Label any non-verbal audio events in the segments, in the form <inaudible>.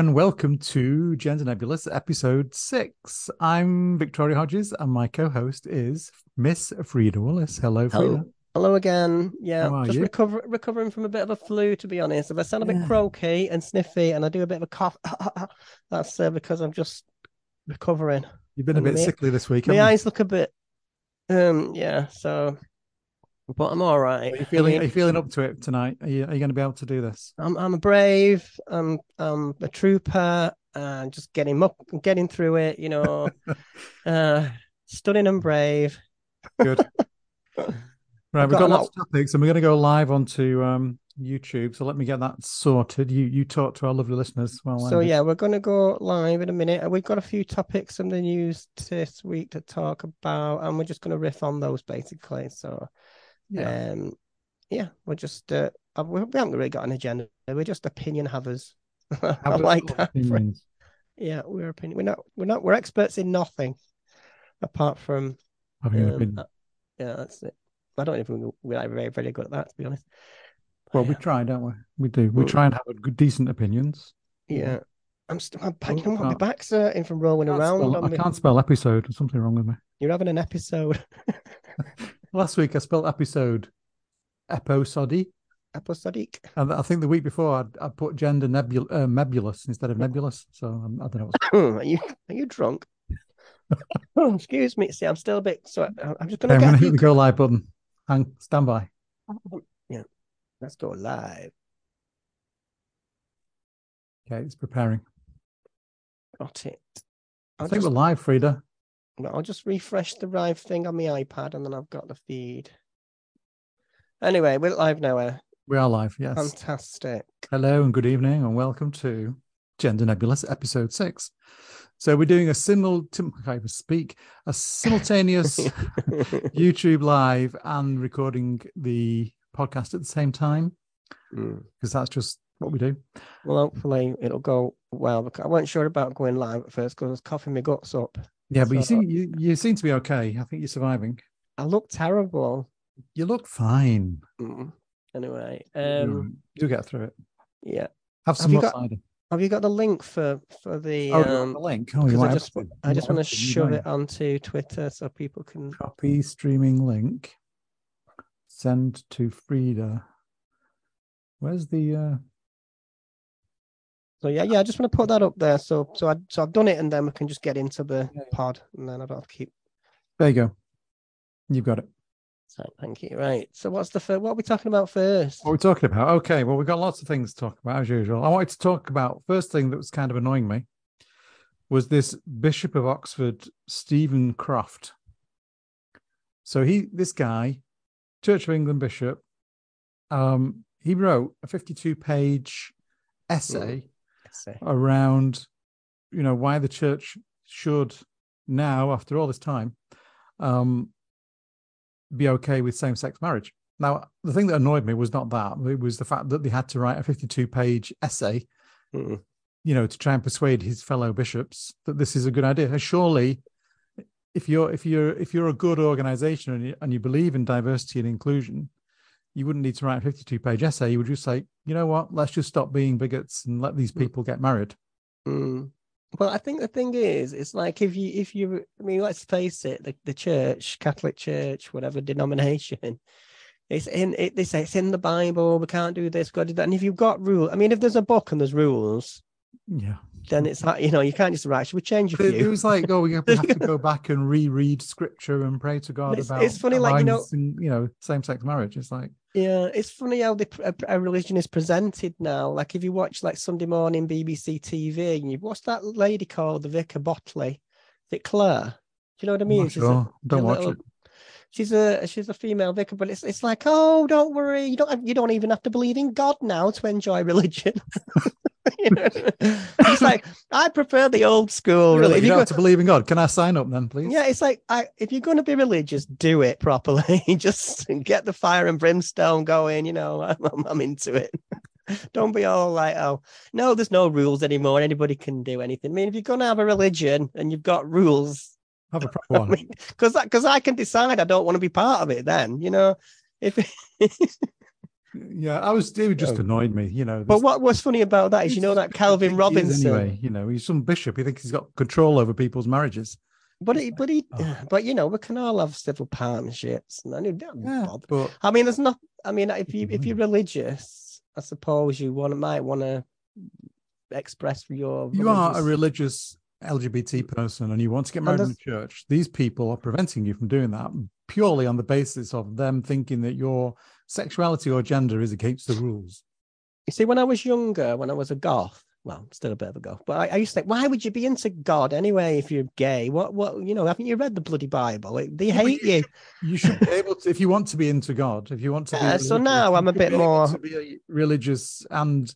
And welcome to Gender Nebulous episode six. I'm Victoria Hodges and my co-host is Miss Frida Willis. Hello, Frida. Hello, hello again. Yeah, just recover, recovering from a bit of a flu, to be honest. If I sound a bit Yeah. croaky and sniffy and I do a bit of a cough, <laughs> that's uh, because I'm just recovering. You've been a bit me- sickly this week. My you? eyes look a bit, um, yeah. So, but I'm all right. Are you feeling? Are you feeling up to it tonight? Are you? Are you going to be able to do this? I'm I'm a brave. I'm I'm a trooper and just getting up, getting through it. You know, <laughs> uh, stunning and brave. Good. <laughs> Right, we've got got lots of topics, and we're going to go live onto um, YouTube. So let me get that sorted. You you talk to our lovely listeners. Well, So yeah, we're going to go live in a minute. We've got a few topics in the news this week to talk about, and we're just going to riff on those basically. So, yeah. um, yeah, we're just uh, uh, we haven't really got an agenda. We're just opinion havers. <laughs> I Have like that. opinions. Yeah, we're opinion. We're not. We're not. We're experts in nothing, apart from. Having an Um, opinion. uh, yeah, that's it. I don't even. We're very, very good at that, to be honest. Well, we try, don't we? We do. We try and have a good, decent opinions. Yeah, I'm. St- I'm back. Oh? My back's hurting from rolling around spell, I can't spell episode. There's something wrong with me. You're having an episode. <laughs> Last week I spelled episode episodi, Episodic. and I think the week before I, I put gender nebul uh, nebulous instead of nebulous. So um, I don't know. What's... <laughs> are you are you drunk? oh, <laughs> excuse me. See, I'm still a bit. So I- I'm just gonna Okay, I'm going to hit the go live button. Hang, stand by. <laughs> Yeah, let's go live. Okay, it's preparing. Got it. I I'll think just, we're live, Frida. I'll just refresh the live thing on my iPad, and then I've got the feed. Anyway, we're live now. Uh, We are live. Yes. fantastic. Hello and good evening, and welcome to Gender Nebulous episode six. So we're doing a simul. I even speak. A simultaneous <laughs> YouTube live and recording the podcast at the same time Mm. because that's just what we do. Well, hopefully it'll go well. Because I wasn't sure about going live at first because I was coughing my guts up. Yeah, but you So- seem you, you seem to be okay. I think you're surviving. I look terrible. You look fine. Mm. Anyway, you um, do get through it. yeah. Have some you more got- cider. Have you got the link for for the? Oh, um, the link. Oh, you I just to. I just want to shove it onto Twitter so people can. Copy streaming link. Send to Frida. Where's the? uh So yeah, yeah, I just want to put that up there. So so I so I've done it, and then we can just get into the pod, and then I don't have to keep. There you go. You've got it. So thank you. Right. So what's the first? What are we talking about first? What are we talking about? Okay, well, we've got lots of things to talk about as usual. I wanted to talk about first thing that was kind of annoying me was this Bishop of Oxford, Steven Croft. So he, this guy, Church of England bishop, um, he wrote a 52 page essay Around, you know, why the church should now, after all this time, um, be okay with same sex marriage. Now, the thing that annoyed me was not that; it was the fact that they had to write a 52 page essay, Mm. you know, to try and persuade his fellow bishops that this is a good idea. And surely, if you're if you're if you're a good organization and you, and you believe in diversity and inclusion, you wouldn't need to write a 52 page essay. You would just say, you know what, let's just stop being bigots and let these Mm. people get married. Mm. Well, I think the thing is, it's like if you if you, I mean, let's face it, the, the church, Catholic Church, whatever denomination, it's in it. They say it's in the Bible. We can't do this. To do that. And if you've got rules, I mean, if there's a book and there's rules, Yeah. Then it's like you know you can't just write. Should we change a But It, it was like, oh, we have to go <laughs> back and reread scripture and pray to God It's- about it's funny, like, you know- and, you know, same sex marriage. It's like, Yeah, it's funny how the a, uh, a religion is presented now. Like if you watch like Sunday morning BBC TV, and you watch that lady called, the Vicar Bottley? Is it Claire? Do you know what I mean? not She's a- sure. Don't watch little- it. She's a she's a female vicar, but it's it's like, oh, don't worry, you don't have, you don't even have to believe in God now to enjoy <laughs> religion. You know? It's like I prefer the old school. Really? If You you don't go, have to believe in God. Can I sign up then, please? yeah, it's like I if you're going to be religious, do it properly. <laughs> Just get the fire and brimstone going. You know, <laughs> I'm, I'm, into it. <laughs> Don't be all like, oh no, there's no rules anymore. Anybody can do anything. I mean, if you're going to have a religion and you've got rules, Have a proper I one. mean, because because I can decide I don't want to be part of it. Then you know, if Yeah, I was. It just Oh. annoyed me, you know. But what what's funny about that is you know that Calvin Robinson. Anyway, you know, he's some bishop. He thinks he's got control over people's marriages. But he, but he, Oh. <sighs> but you know, we can all have civil partnerships, and I knew that. Yeah, but I mean, there's not. I mean, if you if you're religious, I suppose you want might want to express your. you are a religious- religious LGBT person and you want to get married in the church. These people are preventing you from doing that purely on the basis of them thinking that your sexuality or gender is against the rules. You see, when I was younger, when I was a goth, well, still a bit of a goth, but I, I used to think, why would you be into God anyway if you're gay? What, what, you know, haven't you read the bloody Bible? It- They hate you. You should be able to, if you want to be into God, if you want to be. Yeah, so now I'm a bit more- to be religious and.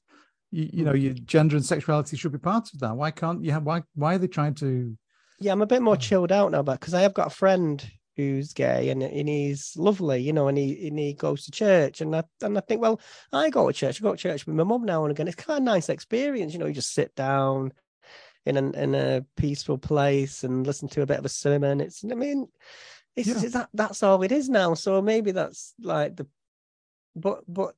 You, you know, your gender and sexuality should be part of that. Why can't you have? Why? Why are they trying to? Yeah, I'm a bit more chilled out now, but because I have got a friend who's gay and, and he's lovely, you know, and he and he goes to church, and I and I think, well, I go to church, I go to church with my mum now and again. It's kind of a nice experience, you know. You just sit down in an in a peaceful place and listen to a bit of a sermon. It's, I mean, it's, Yeah. it's that that's all it is now. So maybe that's like the, but but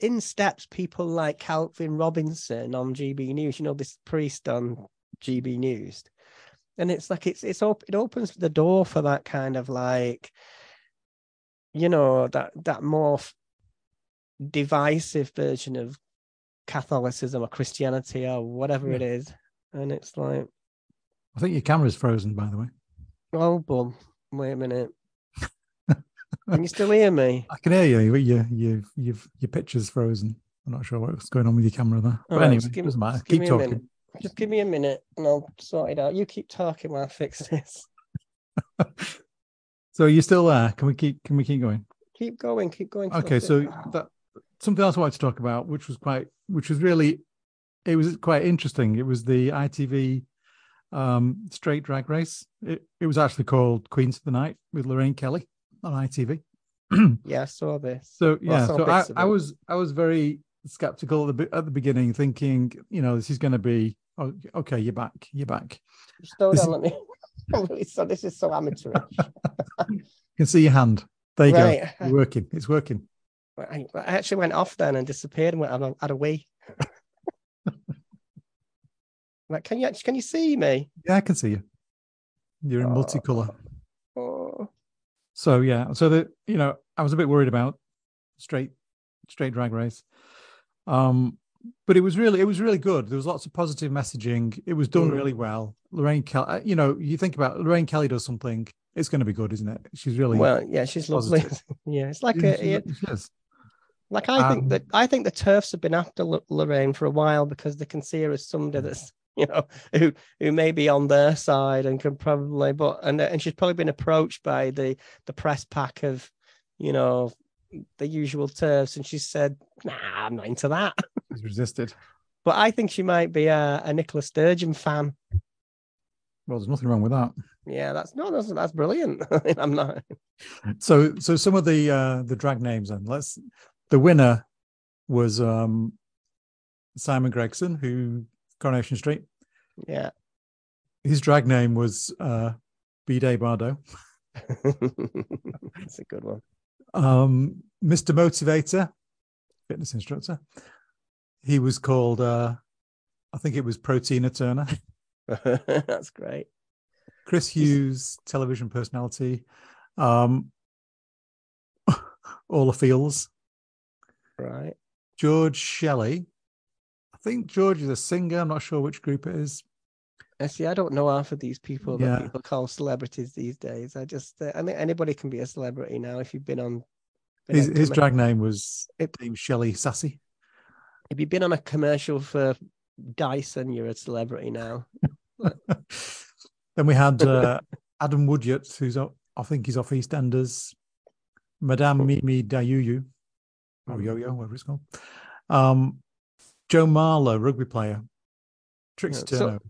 in steps people like Calvin Robinson on GB News, you know, this priest on GB News and it's like it's it's op- it opens the door for that kind of like you know that that more f- divisive version of catholicism or christianity or whatever it is and it's like I think your camera's frozen, by the way. oh bum wait a minute <laughs> can you still hear me I can hear you, but your your your picture's frozen. I'm not sure what's going on with your camera there. But right, anyway, give me- doesn't matter. Keep talking. Just give me a minute and i'll sort it out you keep talking while i fix this <laughs> So you're still there? Can we keep can we keep going? keep going keep going Okay, so that something else I wanted to talk about, which was quite which was really it was quite interesting. It was the ITV um straight drag race. It it was actually called Queens of the Night with Lorraine Kelly on ITV. <clears throat> yeah i saw this So Well, I yeah, so I, I was I was very skeptical at the at the beginning, thinking, you know, this is going to be oh, okay. You're back. You're back. Just hold This on, let me. I'm really sorry, this is so amateurish. <laughs> You can see your hand. There you right. go. It's working. It's working. I, I actually went off then and disappeared and went had a wee. like, can you actually, can you see me? Yeah, I can see you. You're in Oh. multicolor. Oh, So yeah, so that you know, I was a bit worried about straight straight drag race. Um, but it was really it was really good. There was lots of positive messaging. It was done Mm. really well. Lorraine Kelly, you know, you think about Lorraine Kelly does something, it's going to be good, isn't it? She's really well, yeah, she's lovely. positive. <laughs> yeah, it's like Yeah, a, yeah, she- she is. like I think Um, that I think the turfs have been after L- Lorraine for a while because they can see her as somebody that's you know who who may be on their side and can probably but and and she's probably been approached by the the press pack of you know the usual turfs and she said nah I'm not into that <laughs> Resisted. but I think she might be a, a Nicola Sturgeon fan Well, there's nothing wrong with that. yeah that's no that's that's brilliant <laughs> I'm not So so some of the uh the drag names then. Let's the winner was um Simon Gregson, who Coronation Street. yeah His drag name was uh B Day Bardo. <laughs> that's a good one Um Mr. Motivator, fitness instructor. He was called uh I think it was Proteina Turner. <laughs> that's great Chris Hughes, television personality. Um <laughs> All the Fields. right George Shelley. I think George is a singer. I'm not sure which group it is. I see. I don't know half of these people that Yeah. people call celebrities these days. I just, uh, I think anybody can be a celebrity now if you've been on. been His, his drag name was It- Dave Shelley Sassy. If you've been on a commercial for Dyson, you're a celebrity now. <laughs> then we had uh, Adam Woodyatt, who's up, I think he's off EastEnders. Madame Mimi Dayuyu, or Yo Yo, whatever it's called. Um, Joe Marler, rugby player. Trixie Yeah, so- Turner.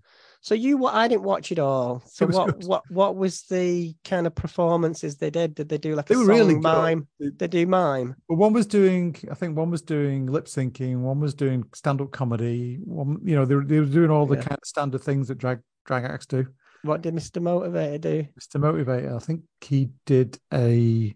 So you, I didn't watch it all. <laughs> So was what, good. what, what was the kind of performances they did? Did they do like They a were song really good. mime? They- They do mime. Well, one was doing, I think one was doing lip syncing, one was doing stand up comedy. One, you know, they were, they were doing all the Yeah. kind of standard things that drag drag acts do. What did Mr. Motivator do? Mr. Motivator, I think he did a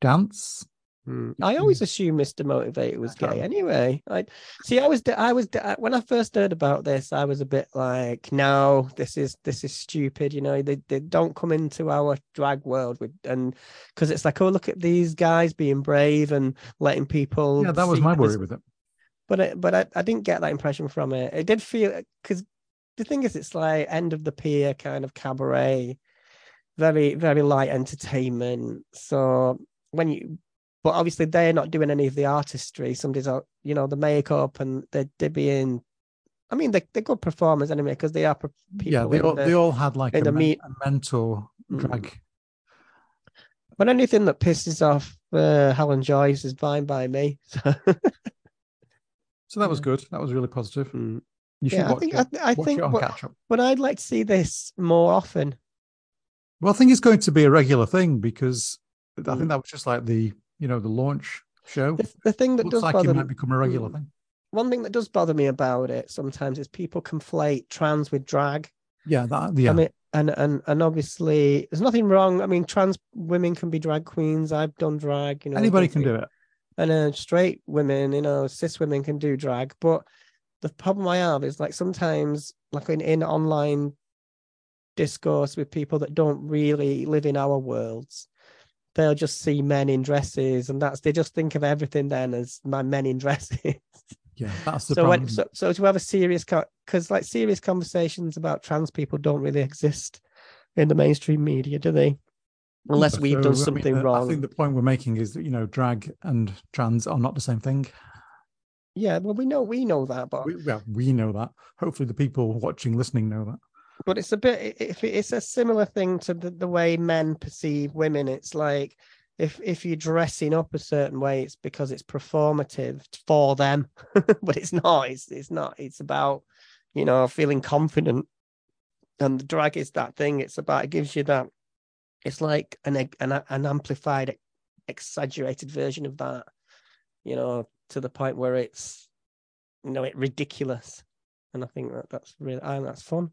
dance. Mm. I always assumed Mr. Motivator was gay. Anyway, I see. I was. I was when I first heard about this. I was a bit like, "No, this is this is stupid." You know, they, they don't come into our drag world with and because it's like, oh, look at these guys being brave and letting people. Yeah, that was my worry with it. But I, but I, I didn't get that impression from it. It did feel because the thing is, it's like end of the pier kind of cabaret, very very light entertainment. So when you but obviously they're not doing any of the artistry. Somebody's out, you know, the makeup and they're, they're being. I mean, they, they're good performers anyway because they are people. Yeah, they all, the, they all had like a, the men, a mentor mm. drag. But anything that pisses off uh, Helen Joyce is fine by me. So. so that was good. That was really positive. Mm. You should yeah, watch I think, it. I, I think, but, but I'd like to see this more often. Well, I think it's going to be a regular thing because I think mm. that was just like the you know the launch show. The, the thing that does like bother it might become a regular mm. thing. One thing that does bother me about it sometimes is people conflate trans with drag. Yeah, that yeah. I mean, and and and obviously there's nothing wrong. I mean, trans women can be drag queens. I've done drag. You know, anybody can do it. And uh, straight women, you know, cis women can do drag. But the problem I have is like sometimes, like in, in online discourse with people that don't really live in our worlds, they'll just see men in dresses, and that's they just think of everything then as my men in dresses. Yeah, that's <laughs> the so problem. When, so, so to have a serious because like serious conversations about trans people don't really exist in the mainstream media, do they? Unless we've done something I mean, uh, wrong. I think the point we're making is that you know drag and trans are not the same thing. Yeah, well, we know we know that, but we, well, we know that. Hopefully, the people watching, listening, know that but it's a bit if it's a similar thing to the, the way men perceive women. It's like if if you're dressing up a certain way it's because it's performative for them. <laughs> But it's not. It's it's not. It's about you know feeling confident. And the drag is that thing. It's about it gives you that it's like an an, an amplified exaggerated version of that you know to the point where it's you know it ridiculous. And i think that that's really and that's fun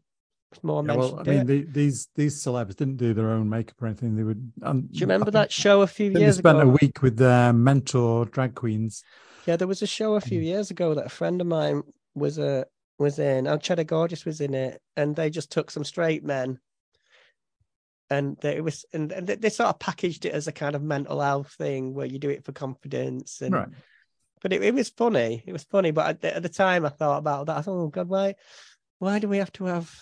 more yeah, well, I mean, the, these these celebs didn't do their own makeup or anything. They would. Um, do you remember that show a few years they spent ago? a week with their mentor drag queens. Yeah, there was a show a few mm. years ago that a friend of mine was a uh, was in. Al Cheddar Gorgeous was in it, and they just took some straight men, and they, it was and, and they sort of packaged it as a kind of mental health thing where you do it for confidence and. Right. But it, it was funny. It was funny. But at the, at the time, I thought about that. I thought, oh God, why, why do we have to have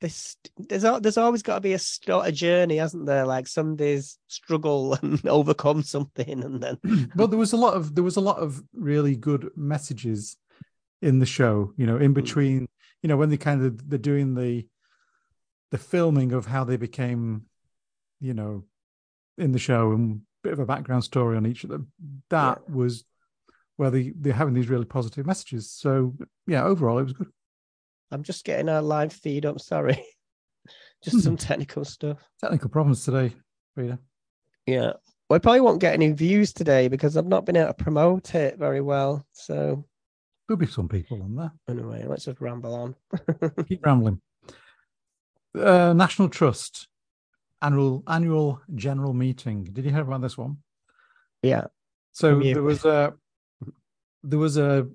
this there's there's always got to be a start a journey, hasn't there? Like some days struggle <laughs> and overcome something, and then. <clears throat> well, there was a lot of there was a lot of really good messages in the show. You know, in hmm. between, you know, when they kind of they're doing the the filming of how they became, you know, in the show and bit of a background story on each of them. That yeah. was where they they're having these really positive messages. So yeah, overall it was good. I'm just getting our live feed up. Sorry, <laughs> just some hmm. technical stuff. Technical problems today, Rita. Yeah, I probably won't get any views today because I've not been able to promote it very well. So there'll be some people on there. Anyway, let's just ramble on. <laughs> Keep rambling. Uh, National Trust annual annual general meeting. Did you hear about this one? Yeah. So there was a there was a,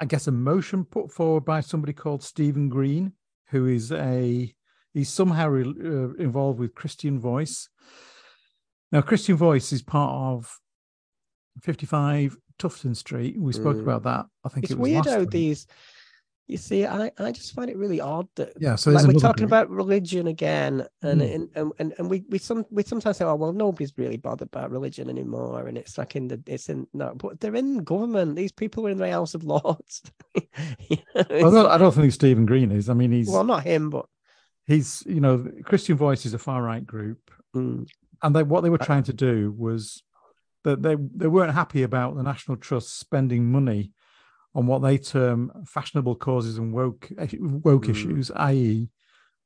I guess, a motion put forward by somebody called Stephen Green, who is a he's somehow re, uh, involved with Christian Voice. Now, Christian Voice is part of 55 Tufton Street. We spoke mm. about that. I think it's it was weird how these you see, I, I just find it really odd that yeah. So like we're talking group. about religion again, and, mm. and and and we we some we sometimes say, oh well, nobody's really bothered about religion anymore, and it's like in the it's in no, but they're in government. These people are in the House of Lords. <laughs> you know, I, don't, I don't think Stephen Green is. I mean, he's well, not him, but he's you know, Christian Voice is a far right group, mm. and they what they were trying to do was that they they weren't happy about the National Trust spending money on what they term fashionable causes and woke woke mm. issues, i.e.,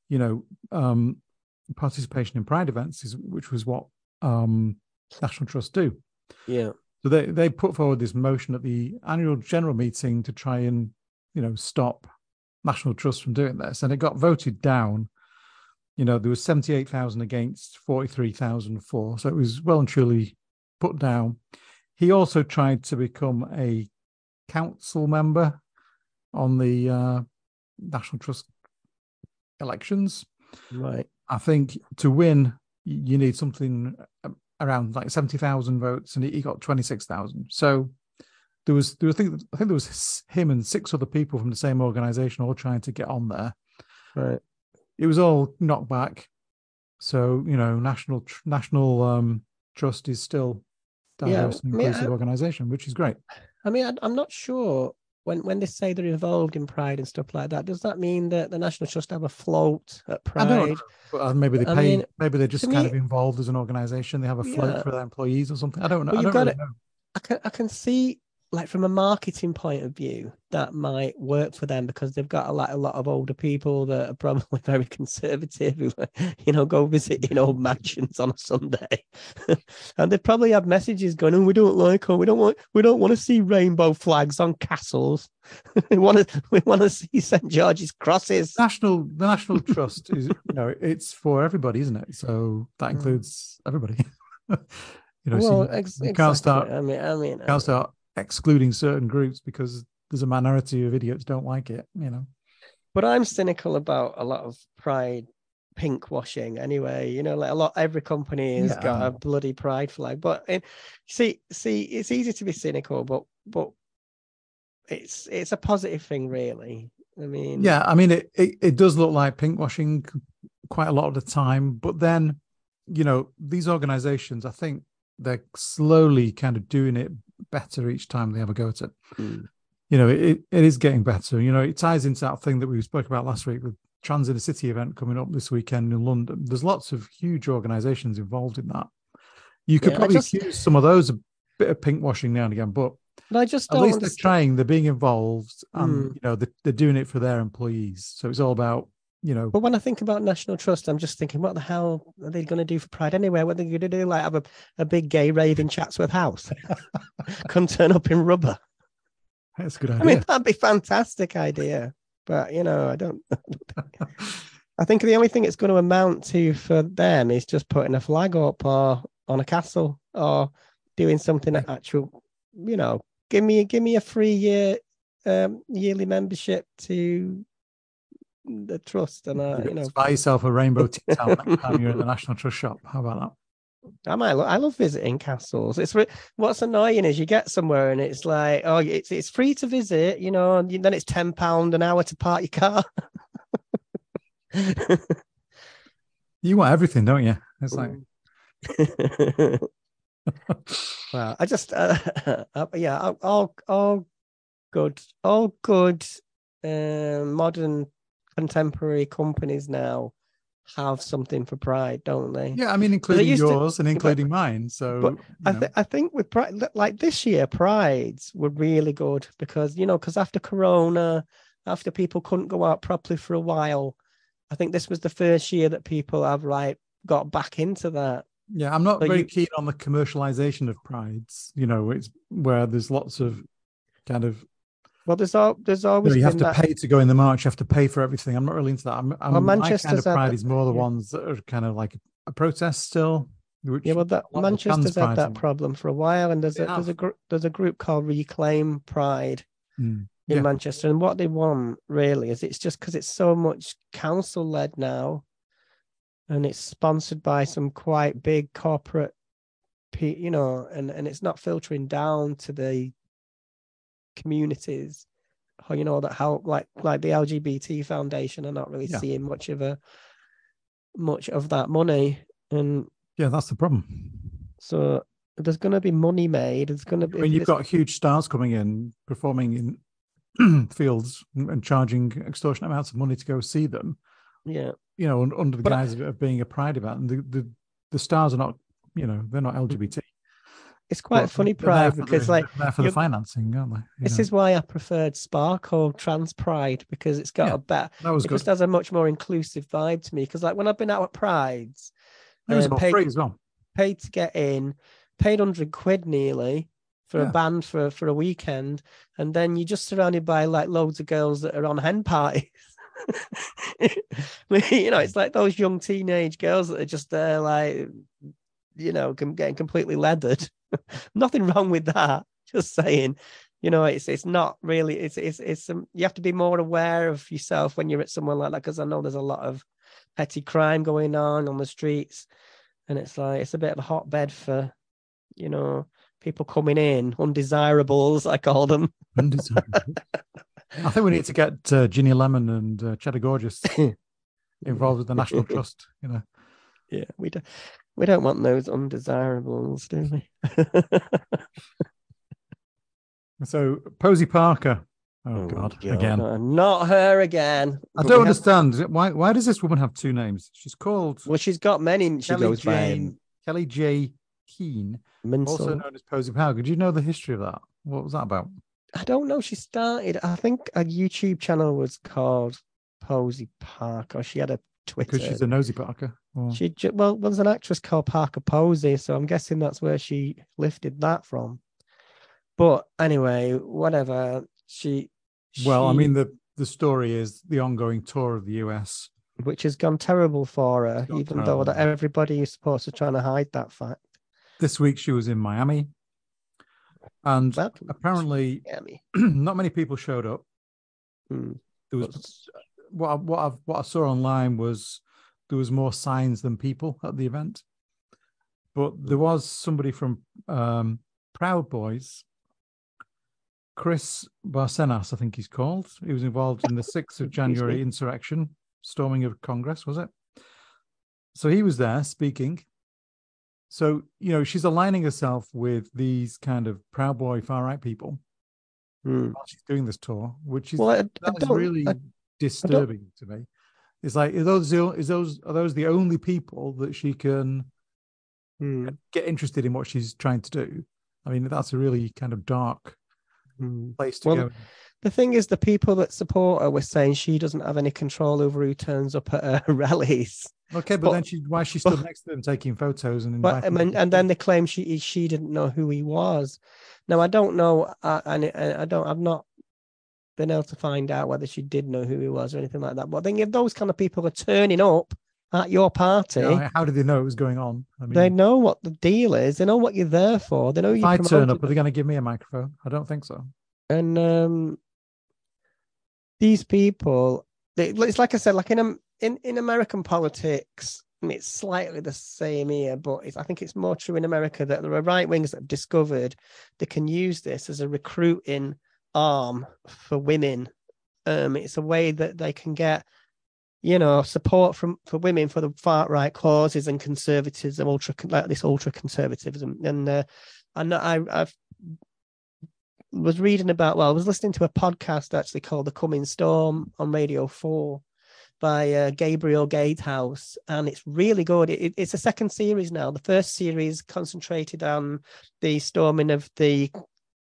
you know, um, participation in pride events, is, which was what um, National Trust do. Yeah. So they they put forward this motion at the annual general meeting to try and you know stop National Trust from doing this, and it got voted down. You know, there was seventy eight thousand against forty three thousand for, so it was well and truly put down. he also tried to become a council member on the uh, National Trust elections. Right. I think to win, you need something around like seventy thousand votes, and he got twenty six thousand. So there was, there was, I think, I think there was him and six other people from the same organisation all trying to get on there. Right. It was all knocked back. So you know, national national um, trust is still Yeah, diverse and I mean, inclusive I- organisation, which is great. I mean, I, I'm not sure when when they say they're involved in Pride and stuff like that. Does that mean that the National Trust have a float at I don't Pride? know. Uh, maybe they I pay. mean, maybe they're just kind me- of involved as an organisation. They have a float Yeah. for their employees or something. I don't know. I don't really it- know. I can I can see like from a marketing point of view that might work for them because they've got a lot a lot of older people that are probably <laughs> very conservative who <laughs> you know go visit in old mansions on a Sunday <laughs> and they probably have messages going oh we don't like oh we don't want we don't want to see rainbow flags on castles we want to we want to see St George's crosses National, the National Trust is, you know, it's for everybody, isn't it? So that Mm. includes everybody. you know, so well you, ex- you exactly. can't start, I mean I mean can't start excluding certain groups because there's a minority of idiots don't like it. You know, but I'm cynical about a lot of pride pink washing anyway. You know, like a lot every company has got a bloody pride flag. But eh, see, see, it's easy to be cynical, but but it's it's a positive thing, really. I mean, yeah. I mean, it, it it does look like pink washing quite a lot of the time, but then, you know, these organisations, I think they're slowly kind of doing it better each time they have a go at it. Mm. you know, it, it is getting better. You know, it ties into that thing that we spoke about last week with Trans Inner City event coming up this weekend in London. There's lots of huge organisations involved in that. You could Yeah, probably just- accuse some of those a bit of pink washing now and again, but but I just at least they're trying. They're being involved, and Mm. you know, they're, they're doing it for their employees. So it's all about you know, But when I think about National Trust, I'm just thinking, what the hell are they going to do for Pride anyway? What are they going to do? Like have a, a big gay rave in Chatsworth House? <laughs> Couldn't turn up in rubber. that's a good idea. I mean, that'd be fantastic idea. But you know, I don't. <laughs> I think the only thing it's going to amount to for them is just putting a flag up or on a castle or doing something actual. You know, give me give me a free year um, yearly membership to the trust, and uh, you know, buy yourself a rainbow tea towel next time you're in the National Trust shop. How about that? I might. lo- I love visiting castles. It's re- what's annoying is you get somewhere and it's like, oh, it's it's free to visit, you know, and then it's ten pound an hour to park your car. You want everything, don't you? It's like <laughs> well, I just, uh, <laughs> uh, yeah, all, all, all good, all good, um, modern contemporary companies now have something for pride, don't they? yeah, I mean, including used to- yours and but- including mine. So but I, th- I think with pride, like this year, prides were really good because you know, because after Corona, after people couldn't go out properly for a while, I think this was the first year that people have like got back into that. Yeah, I'm not So very you- keen on the commercialization of prides. You know, it's where there's lots of kind of Well, there's all there's you, always know, you have been to that. pay to go in the march. You have to pay for everything. I'm not really into that. I'm, I'm Well, my kind of had pride is more the yeah. ones that are kind of like a protest still. Which Yeah, well, that a lot of the trans Manchester's had that problem for a while, and there's a there's a gr- there's a group called Reclaim Pride Mm, in Yeah. Manchester, and what they want really is it's just because it's so much council led now, and it's sponsored by some quite big corporate, pe- you know, and and it's not filtering down to the communities, or you know that how like like the LGBT Foundation are not really Yeah. seeing much of a much of that money, and yeah, that's the problem. so there's going to be money made. It's going to be. I mean, you've got huge stars coming in performing in <clears throat> fields and charging extortionate amounts of money to go see them. yeah. You know, under the But guise of, of being a pride event, and the, the the stars are not. You know, they're not mm-hmm. LGBT. It's quite but funny they're pride because the, like there for the financing, aren't they? You this know, is why I preferred spark or Trans Pride because it's got Yeah, a better. that was It good. just has a much more inclusive vibe to me. Because like when I've been out at prides, It was um, paid, free as well. paid to get in, paid hundred quid nearly for Yeah. a band for for a weekend, and then you're just surrounded by like loads of girls that are on hen parties. <laughs> you know, it's like those young teenage girls that are just there, like you know, getting completely leathered. <laughs> Nothing wrong with that. Just saying, you know, it's it's not really. It's it's it's um, you have to be more aware of yourself when you're at somewhere like that because I know there's a lot of petty crime going on on the streets, and it's like it's a bit of a hotbed for, you know, people coming in undesirables. I call them. Undesirable. <laughs> I think we need to get uh, Ginny Lemon and uh, Cheddar Gorgeous <laughs> involved with the National Trust. You know, Yeah, we don't we don't want those undesirables, do we? <laughs> so Posie Parker. Oh, oh God, again. no, not her again. I don't have- understand why. Why does this woman have two names? She's called Well, she's got many. She Kelly goes by Jane, Kelly J. Keane, also known as Posey Parker. Do you know the history of that? What was that about? I don't know. She started. I think a YouTube channel was called Posey Park, or she had a Twitter. Because she's a nosy Parker. Or- She well, there's an actress called Parker Posey, so I'm guessing that's where she lifted that from. But anyway, whatever. She. well, I mean the the story is the ongoing tour of the US. which has gone terrible for her, even though that terrible. everybody is supposed to trying to hide that fact. This week she was in Miami, and That apparently me. <clears throat> not many people showed up. Hmm. There was what I, what I, what I saw online was there was more signs than people at the event, but there was somebody from um, Proud Boys, Chris Barcenas, I think he's called. He was involved in the <laughs> sixth of January insurrection, storming of Congress, was it? So he was there speaking. So you know she's aligning herself with these kind of Proud Boy far right people Hmm. while she's doing this tour, which is Well, I, I that is don't. really I- disturbing to me. It's like are those the, is those are those the only people that she can Hmm. get interested in what she's trying to do? I mean, that's a really kind of dark Hmm. place to Well, go. The thing is, the people that support her were saying she doesn't have any control over who turns up at her <laughs> rallies. Okay, but, but- then she why she stood but- <laughs> next to them taking photos and But inviting I mean, them and then they claim she she didn't know who he was. Now I don't know, uh, and I, I don't. I've not been able to find out whether she did know who he was or anything like that. But I think if those kind of people are turning up at your party, know, how did they know it was going on? I mean, they know what the deal is. They know what you're there for. They know if you I turn up, are they going to give me a microphone? I don't think so. and um these people they, it's like i said like in um, in in american politics and it's slightly the same here but it's, i think it's more true in america that there are right wings that have discovered they can use this as a recruiting arm for women. Um it's a way that they can get you know support from for women for the far right causes and conservatism ultra like this ultra conservatism and uh, I I, I've was reading about well i was listening to a podcast actually called the coming storm on radio 4 by uh, gabriel gatehouse and it's really good. It, it's a second series now. The first series concentrated on the storming of the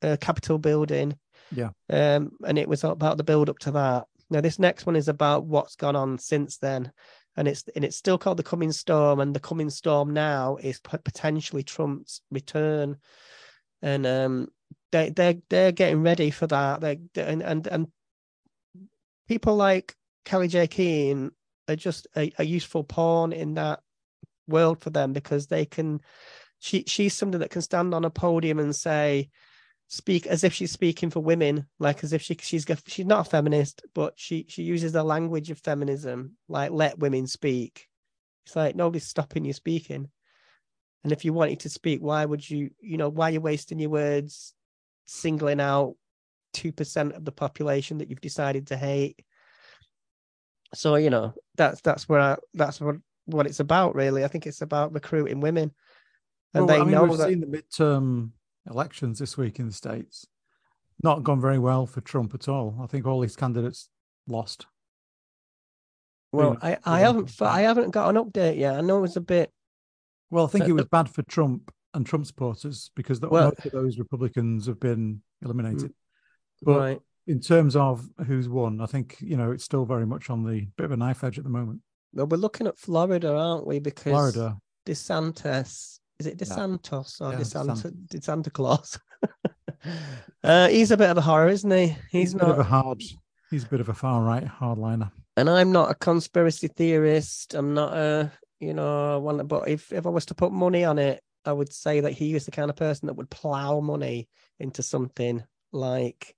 uh, capitol building Yeah. um and it was about the build up to that now this next one is about what's gone on since then and it's and it's still called the coming storm and the coming storm now is potentially trump's return and um they they they're getting ready for that. They and and and people like Kellie-Jay Keen are just a, a useful pawn in that world for them because they can. She she's somebody that can stand on a podium and say, speak as if she's speaking for women, like as if she she's she's not a feminist, but she she uses the language of feminism, like let women speak. It's like nobody's stopping you speaking. And if you wanted to speak, why would you, you know, why are you wasting your words singling out 2% of the population that you've decided to hate? So, you know, that's that's where I, that's what what it's about really. I think it's about recruiting women. And Well, they I mean, know we've that seen the midterm elections this week in the states. Not gone very well for Trump at all. I think all his candidates lost. well, I, I haven't I haven't got an update yet. I know it was a bit Well, I think it uh, was bad for Trump and Trump supporters because the, Well- most of those Republicans have been eliminated. Mm, but right. in terms of who's won, I think you know it's still very much on the bit of a knife edge at the moment. Well, we're looking at Florida, aren't we? Because Florida, DeSantis. Is it DeSantos or Yeah, DeSanta, DeSanta Claus? <laughs> uh, he's a bit of a horror, isn't he? He's a bit not. of a hard. He's a bit of a far right hardliner. and I'm not a conspiracy theorist. I'm not a, you know, one. But if if I was to put money on it, I would say that he is the kind of person that would plow money into something like,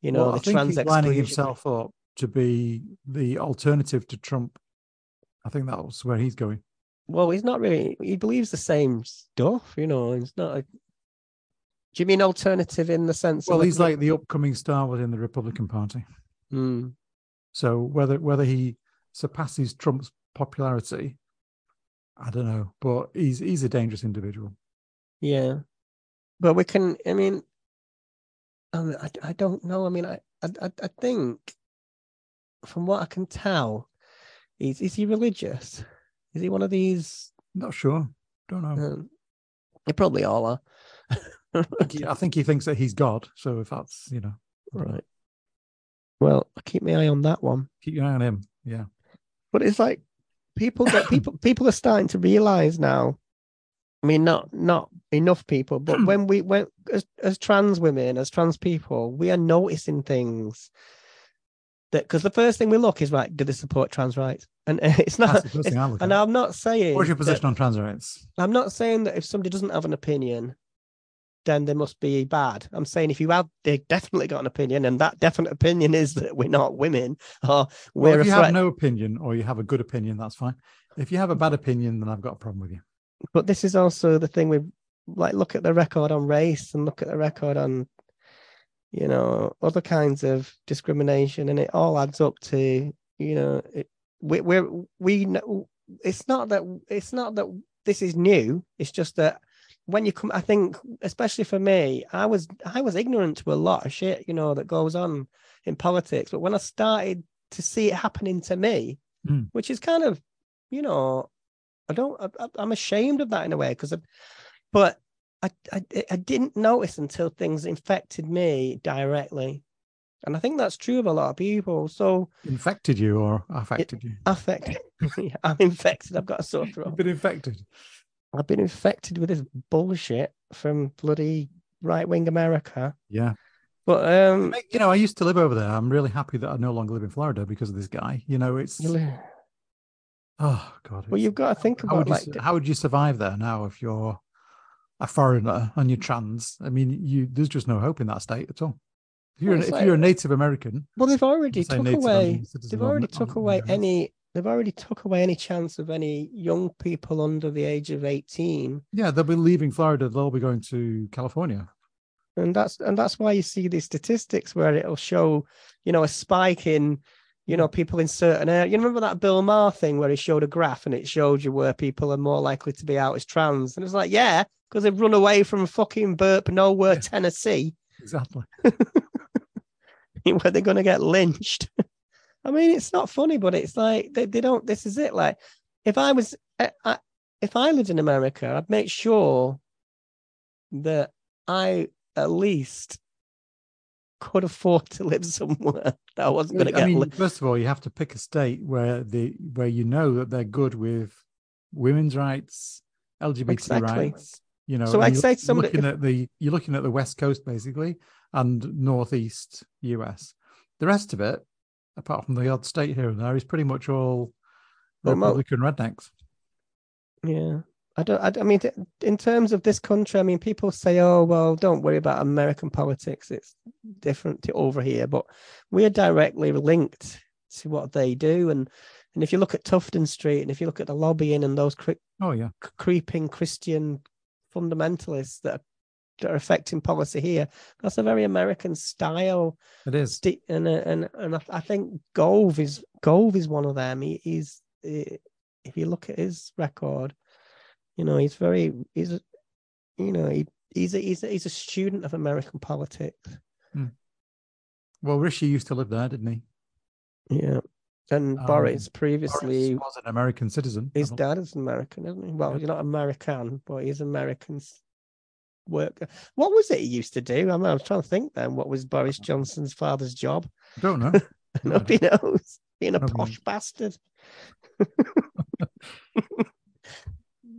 you know, well, the I think trans he's lining himself up to be the alternative to Trump. I think that's where he's going. Well, he's not really. He believes the same stuff, you know. He's not. A, do you mean alternative in the sense? Well, he's like the upcoming star within the Republican Party. Hmm. So whether whether he surpasses Trump's popularity, I don't know. But he's he's a dangerous individual. Yeah, but we can. I mean, I, mean, I, I don't know. I mean, I, I I think from what I can tell, is is he religious? Is he one of these? Not sure. Don't know. Um, they probably all are. I think he- I think he thinks that he's God. So if that's you know, right. Well, keep my eye on that one. keep your eye on him. Yeah. But it's like people get people <coughs> people are starting to realize now. I mean, not not enough people, but <coughs> when we when as as trans women, as trans people, we are noticing things that because the first thing we look is right, do they support trans rights? And uh, it's not. That's the first it's- and. I'm not saying. What's your that- position on trans rights? I'm not saying that if somebody doesn't have an opinion, then they must be bad. I'm saying if you have, they definitely got an opinion, and that definite opinion is that we're not women, or we're Well, if you have no opinion or you have a good opinion, that's fine. If you have a bad opinion, then I've got a problem with you. but this is also the thing with like look at the record on race and look at the record on you know other kinds of discrimination and it all adds up to you know it, we, we're we know it's not that it's not that this is new it's just that when you come i think especially for me i was i was ignorant to a lot of shit you know that goes on in politics but when i started to see it happening to me Mm. which is kind of you know I don't. I, I'm ashamed of that in a way because, but I, I I didn't notice until things infected me directly, and I think that's true of a lot of people. So Infected you or affected you? affected. <laughs> Yeah, I'm infected. I've got a sore throat. You've been infected. I've been infected with this bullshit from bloody right wing America. Yeah. But um, You know, I used to live over there. I'm really happy that I no longer live in Florida because of this guy. You know, it's oh god. well, you've got to think how about would you like how would you survive there now if you're a foreigner and you're trans? I mean, you there's just no hope in that state at all. If you're Well, an- if like- you're a Native American, Well, they've already took native, away. They've already N- took of away any. They've already took away any chance of any young people under the age of eighteen, yeah, they'll be leaving Florida. They'll be going to California. and that's and that's why you see these statistics where it'll show, you know, a spike in, you know, people in certain areas. You remember that Bill Maher thing where he showed a graph and it showed you where people are more likely to be out as trans, and it's like, yeah, because they've run away from fucking Burp Nowhere, Tennessee. Exactly. <laughs> where they're going to get lynched. <laughs> I mean, it's not funny, but it's like they, they don't. This is it. Like, if I was, I, I, if I lived in America, I'd make sure that I at least could afford to live somewhere that I wasn't going to I get. mean, li- first of all, you have to pick a state where the where you know that they're good with women's rights, LGBT Exactly. rights. You know, So I'd say somebody- looking at the you're looking at the west coast basically and northeast US. The rest of it, apart from the odd state here and there, is pretty much all Republican rednecks. yeah. I don't. I, I mean, in terms of this country, I mean, people say, "Oh, well, don't worry about American politics; it's different to over here." But we are directly linked to what they do, and and if you look at Tufton Street, and if you look at the lobbying and those cre- Oh yeah, creeping Christian fundamentalists that are, that are affecting policy here, that's a very American style. it is. And and and I, think Gove is Gove is one of them. He, eh, if you look at his record, you know, he's very he's you know he he's a, he's a, he's a student of American politics. Well, Rishi used to live there, didn't he? Yeah, and Um, Boris Boris previously. was an American citizen. His dad is American, isn't he? Well, Yeah. he's not American, but he's American worker. What was it he used to do? I, mean, I was trying to think then. What was Boris Johnson's father's job? don't know. <laughs> Nobody knows. Being a Nobody posh knows. bastard. <laughs>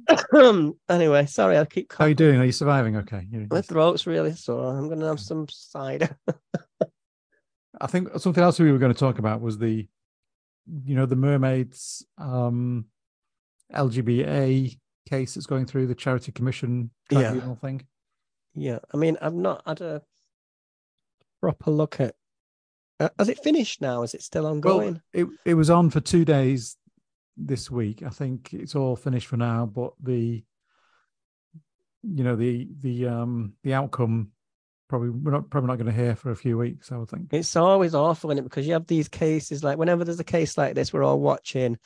<laughs> anyway, sorry, I keep. How are you doing? Are you surviving? Okay. You- My throat's really sore. I'm gonna have some cider. I think something else we were going to talk about was the, you know, the mermaids, um, LGBT case that's going through the charity commission Yeah. tribunal thing. Yeah, I mean, I've not had a proper look at. Uh, has it finished now? Is it still ongoing? Well, it it was on for two days this week. I think it's all finished for now, but the you know the the um the outcome probably we're not probably not going to hear for a few weeks. I would think. It's always awful in it because you have these cases like whenever there's a case like this, we're all watching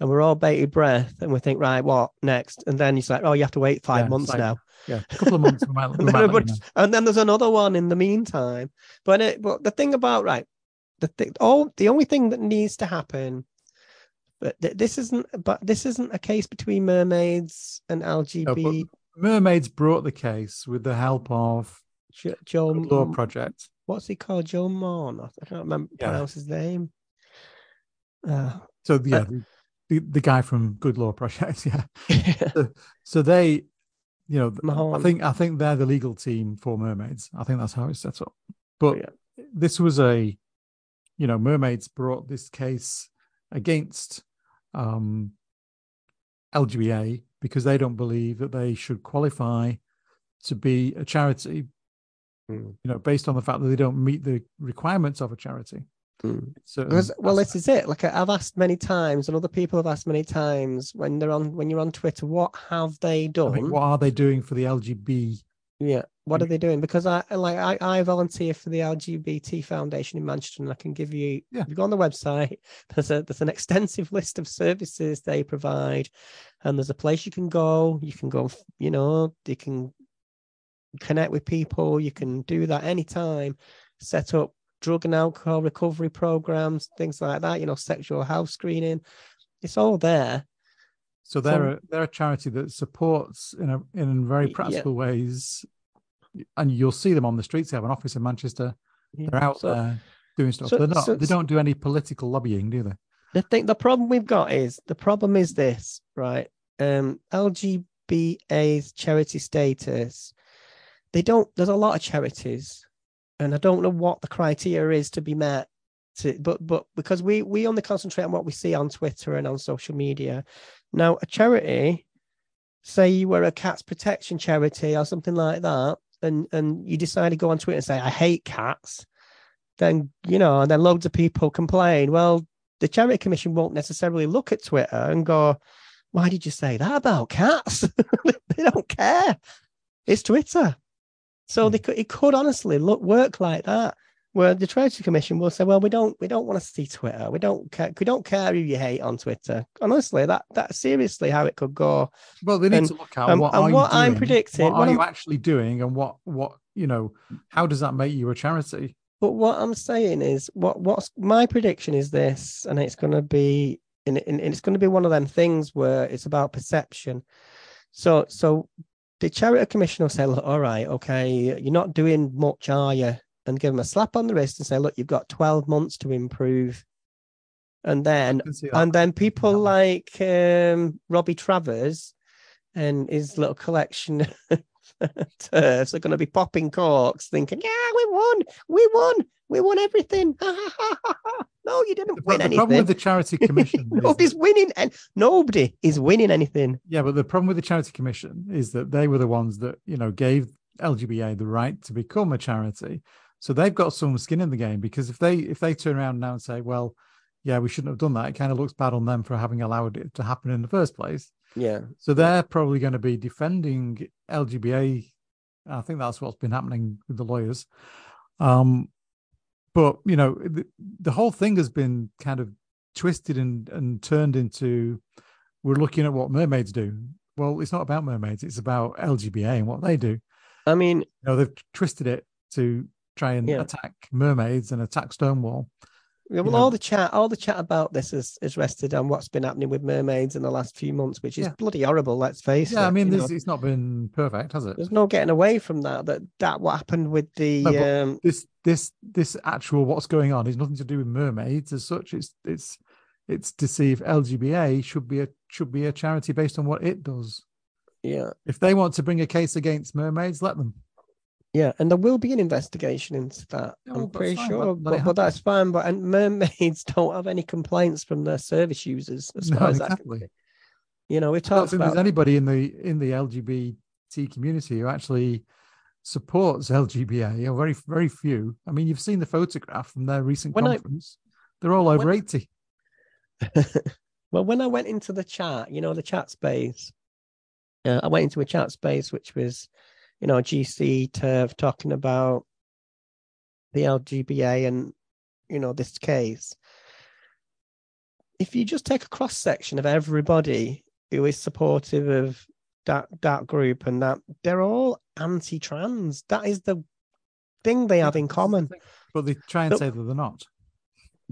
and we're all bated breath and we think, right, what next? And then it's like, oh, you have to wait five Yeah, months like- now. Yeah, a couple of months. we might, we And <laughs> then, might you know. and then there's another one in the meantime. But it, but the thing about right, the thing, all the only thing that needs to happen, but th- this isn't, but this isn't a case between mermaids and LGB. Mermaids brought the case with the help of Jo- Joe, Law Project. what's he called? Joe Morn. I can't remember Yeah. pronounce his name. Uh, So yeah, the, the, the guy from Good Law Project. <laughs> Yeah. <laughs> yeah. So they, you know, I think I think they're the legal team for mermaids. I think that's how it's set up. But Yeah. this was a, you know, mermaids brought this case against um, LGBA because they don't believe that they should qualify to be a charity. Mm. You know, based on the fact that they don't meet the requirements of a charity. Mm. So Because, well, this is it. Like I- I've asked many times, and other people have asked many times when they're on when you're on Twitter, what have they I done? mean, what are they doing for the LGB? Yeah, what are they doing? Because I like I, I volunteer for the LGBT Foundation in Manchester, and I can give you. Yeah. If you go on the website, <laughs> there's a there's an extensive <laughs> list of services they provide, and there's a place you can go. You can go, you know, you can connect with people. You can do that anytime. Set up drug and alcohol recovery programs, things like that. You know, sexual health screening. It's all there. So they're So- a, they're a charity that supports in a in very Y- yeah. practical ways, and you'll see them on the streets. They have an office in Manchester. They're out So- there doing stuff. so- they're not. they don't do any political lobbying, do they? the thing the problem we've got is the problem is this right um lgba's charity status they don't there's a lot of charities and i don't know what the criteria is to be met to but but because we we only concentrate on what we see on twitter and on social media now a charity say you were a cats protection charity or something like that and and you decide to go on twitter and say i hate cats then you know and then loads of people complain well the charity commission won't necessarily look at Twitter and go, "Why did you say that about cats?" <laughs> they don't care. It's Twitter, so hmm. they could it could honestly look work like that, where the Treasury commission will say, "Well, we don't we don't want to see Twitter. We don't care. We don't care who you hate on Twitter." Honestly, that that's seriously how it could go. Well, they need And- to look at and- what and what you I'm predicting- What what are you I'm- actually doing, and what what you know? How does that make you a charity? But what I'm saying is, what what's my prediction is this, and it's going to be, and, and it's going to be one of them things where it's about perception. So, so the charity commission will say, look, all right, okay, you're not doing much, are you? And give them a slap on the wrist and say, look, you've got 12 months to improve. And then I can see that. and then people like um, Robbie Travers and his little collection <laughs> turfs are going to be popping corks, thinking, "Yeah, we won, we won, we won everything." <laughs> no, you didn't the, win the anything. problem with the charity commission. <laughs> is Nobody's winning, and nobody is winning anything. yeah, but the problem with the charity commission is that they were the ones that you know gave LGBA the right to become a charity. So they've got some skin in the game because if they if they turn around now and say, well, yeah, we shouldn't have done that, it kind of looks bad on them for having allowed it to happen in the first place. Yeah, So they're probably going to be defending LGBA. I think that's what's been happening with the lawyers. Um, but you know, the, the whole thing has been kind of twisted and, and turned into we're looking at what mermaids do. Well, it's not about mermaids; it's about LGBA and what they do. I mean, You know, they've twisted it to try and Yeah. attack mermaids and attack Stonewall. Yeah, well, know- all the chat, all the chat about this is, is rested on what's been happening with mermaids in the last few months, which is Yeah. bloody horrible. Let's face it. Yeah, I mean, this, it's not been perfect, has it? there's no getting away from that. That that what happened with the No, um, this this this actual what's going on is nothing to do with mermaids as such. It's it's it's to see if LGBA should be a should be a charity based on what it does. yeah If they want to bring a case against mermaids, let them. Yeah, and there will be an investigation into that. Yeah, I'm pretty fine, sure, let- let but, but that's fine. But and mermaids <laughs> don't have any complaints from their service users, as No, far as I can exactly. You know, we I don't talked think about there's anybody in the in the LGBT community who actually supports LGBA. Or very very few. I mean, you've seen the photograph from their recent When I- conference. They're all over when- eighty. <laughs> well, when I went into the chat, you know, the chat space, uh, I went into a chat space which was, you know, GC Turf talking about the LGBA and, you know, this case. If you just take a cross section of everybody who is supportive of that that group and that they're all anti-trans. That is the thing they have in common. But they try and Look- say that they're not.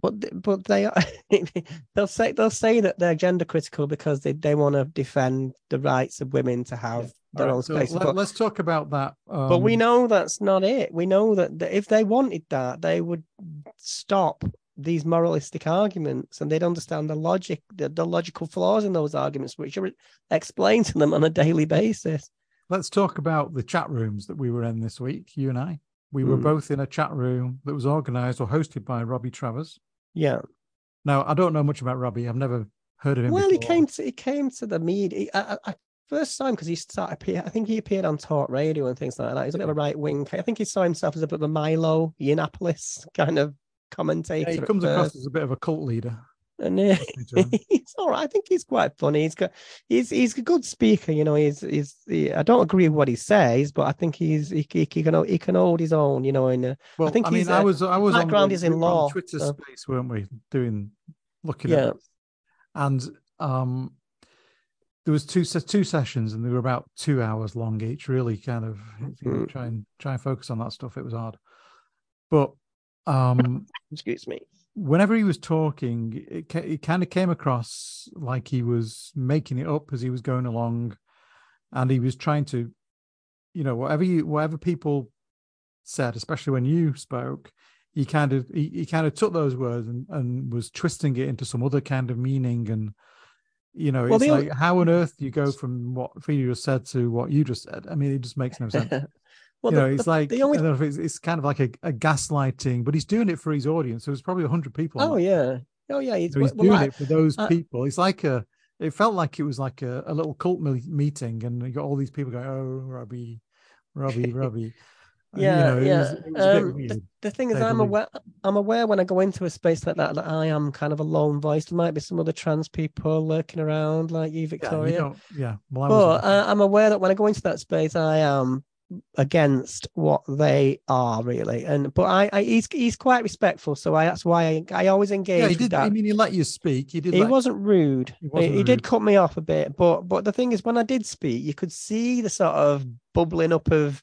But but they are <laughs> they'll say they'll say that they're gender critical because they, they want to defend the rights of women to have their right, own so space. let, us talk about that. Um, but we know that's not it. We know that, that if they wanted that, they would stop these moralistic arguments and they'd understand the logic, the, the logical flaws in those arguments, which are explained to them on a daily basis. let's talk about the chat rooms that we were in this week. You and I, we were Mm. both in a chat room that was organised or hosted by Robbie Travers. Yeah. Now, I don't know much about Robbie. I've never heard of him. Well, he came to he came to the media. I, I first time because he started appear. I think he appeared on talk radio and things like that. He's a bit of a right wing. I think he saw himself as a bit of a Milo Yiannopoulos kind of commentator. Yeah, he comes across as a bit of a cult leader. and uh, <laughs> he's all right. I think he's quite funny. He's got he's he's a good speaker. You know, he's he's he, I don't agree with what he says, but I think he's he, he, he can he can hold his own. You know, in a, Well, I, think mean, he's, I uh, was I was on background the, is in we on law, Twitter so- space, weren't we? Doing looking Yeah. at this. and um, there was two two sessions, and they were about two hours long each. Really, kind of you Mm. try and try and focus on that stuff. It was hard, but um, <laughs> excuse me. whenever he was talking, it, it kind of came across like he was making it up as he was going along, and he was trying to, you know, whatever you, whatever people said, especially when you spoke, he kind of he, he kind of took those words and, and was twisting it into some other kind of meaning, and you know, Well, it's like only- how on earth do you go from what Frida just said to what you just said? I mean, it just makes no sense <laughs> well, you know, the- it's the- like the only know it's, it's kind of like a, a gaslighting, but he's doing it for his audience. So it's probably hundred people. oh yeah, oh yeah. He's, so he's well, doing I- it for those I- people. It's like a. It felt like it was like a, a little cult meeting, and you got all these people going, "Oh, Robbie, Robbie, <laughs> Robbie." And, you Yeah, know, it yeah. was- Um, weird. the thing is, I'm aware. I'm aware when I go into a space like that that I am kind of a lone voice. There might be some other trans people lurking around, like you, Yeah, Victoria. don't- yeah. Well, I but wasn't- uh, I'm aware that when I go into that space, I am against what they are really. And but I, I he's he's quite respectful, so I that's why I, I always engage. yeah, he did. I mean, he let you speak. He did. he let- wasn't rude. He He, wasn't he did cut me off a bit, but but the thing is, when I did speak, you could see the sort of bubbling up of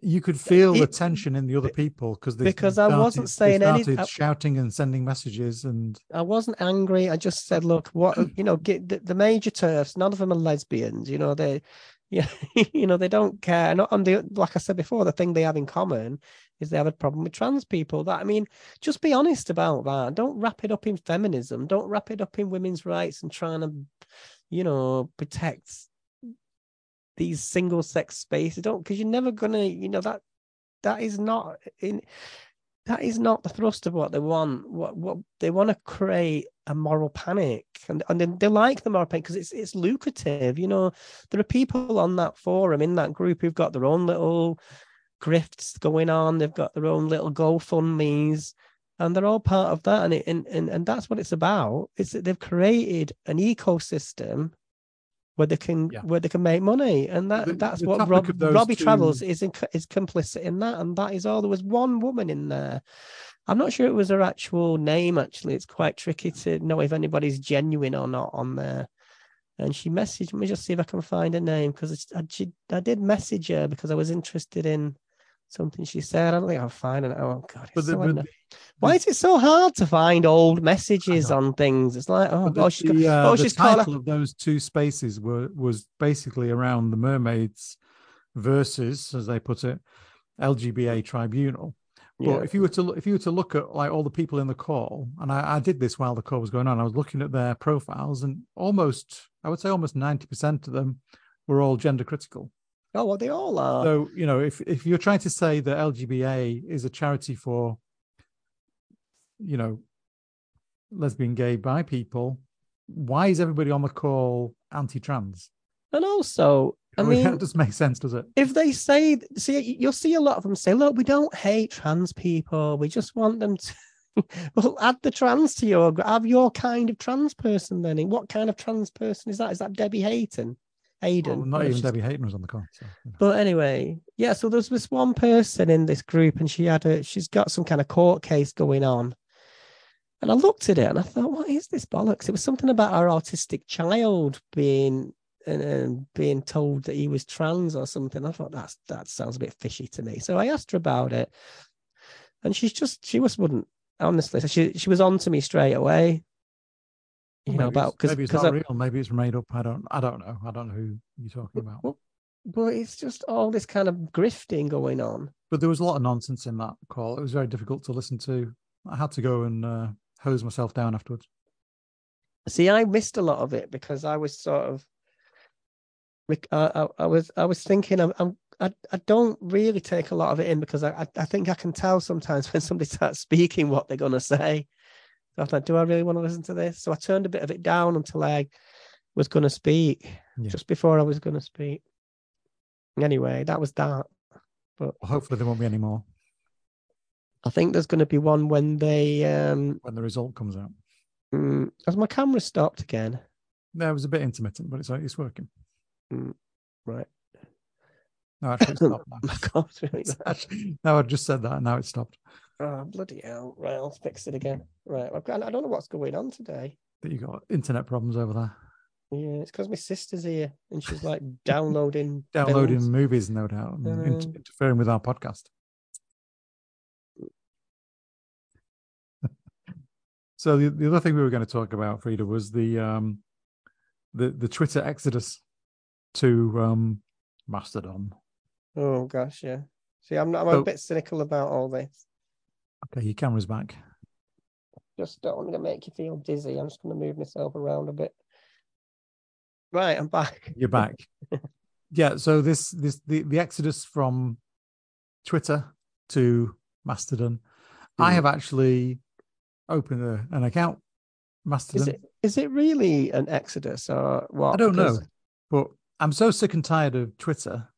You could feel the tension in the other people because they because I wasn't saying anything. started shouting and sending messages and I wasn't angry. I just said, look, what <clears throat> you know, get the, the major turfs. None of them are lesbians. You know, they, <laughs> yeah, you know, they don't care. Not on the like I said before, the thing they have in common is they have a problem with trans people. That I mean, just be honest about that. Don't wrap it up in feminism. Don't wrap it up in women's rights and trying to, you know, protect these single sex spaces. Don't because you're never gonna, you know, that that is not in that is not the thrust of what they want. What what they want to create a moral panic, and and they, they like the moral panic because it's it's lucrative. You know, there are people on that forum in that group who've got their own little grifts going on. They've got their own little GoFundmes, and they're all part of that. And it and and, and that's what it's about. It's that they've created an ecosystem where they can Yeah. where they can make money, and that The- that's the what Rob, Robbie two- Travers is in, is complicit in that, and that is all. There was one woman in there. I'm not sure it was her actual name. Actually, it's quite tricky to know if anybody's genuine or not on there. And she messaged me just see if I can find her name because I, I did message her because I was interested in something she said. I don't think I'll find it. Oh God, but the, so but why is it so hard to find old messages on things? It's like oh, the, oh she's got, the, uh, oh the she's called. title of those two spaces were was basically around the mermaids versus, as they put it, LGBA tribunal. But Yeah. if you were to look, if you were to look at like all the people in the call, and I, I did this while the call was going on, I was looking at their profiles, and almost, I would say, almost ninety percent of them were all gender critical. Oh well, they all are. So you know, if if you're trying to say that LGBA is a charity for, you know, lesbian, gay, bi people, why is everybody on the call anti-trans. And also, I <laughs> mean, that doesn't make sense, does it? if they say, see, you'll see a lot of them say, look, we don't hate trans people. We just want them to. <laughs> well, add the trans to your, have your kind of trans person then. What kind of trans person is that? Is that Debbie Hayton? Hayden? Well, not even she's- Debbie Hayton was on the call. So, you know. But anyway, yeah. So there's this one person in this group, and she had a, she's got some kind of court case going on. And I looked at it and I thought, what is this bollocks? It was something about our autistic child being and, and being told that he was trans or something. I thought that's that sounds a bit fishy to me. So I asked her about it, and she's just she just wouldn't honestly. So she she was on to me straight away. You know maybe about it's, because maybe it's not real. Maybe it's made up. I don't. I don't know. I don't know who you're talking about. well, but it's just all this kind of grifting going on. But there was a lot of nonsense in that call. It was very difficult to listen to. I had to go and uh, hose myself down afterwards. See, I missed a lot of it because I was sort of, I, I, I was, I was thinking, I'm, I'm, I, I don't really take a lot of it in because I, I, I think I can tell sometimes <laughs> when somebody starts speaking what they're going to say. I was like, do I really want to listen to this? So I turned a bit of it down until I was going to speak, Yeah. just before I was going to speak. Anyway, that was that. Well, hopefully there won't be any more I think there's going to be one when they, um, when the result comes out. mm, has my camera stopped again? No, it was a bit intermittent, but it's like it's working. Right. No, actually, it <laughs> stopped now. My God's really It's actually- no, I just said that, and now it's stopped. Oh, bloody hell. Right, I'll fix it again. Right. I've got, I don't know what's going on today. That you got internet problems over there. Yeah, it's because my sister's here and she's like <laughs> downloading <laughs> Downloading films. movies, no doubt, and inter- Um, interfering with our podcast. <laughs> so the, the other thing we were going to talk about, Frida, was the um the the Twitter exodus to um Mastodon. Oh gosh, yeah. See, I'm not I'm So- a bit cynical about all this. Okay, your camera's back. Just don't want to make you feel dizzy. I'm just gonna move myself around a bit. Right, I'm back. You're back. <laughs> yeah. So this this the the exodus from Twitter to Mastodon. I Hmm. have actually opened a, an account. Mastodon. Is it is it really an exodus or what? I don't know, but I'm so sick and tired of Twitter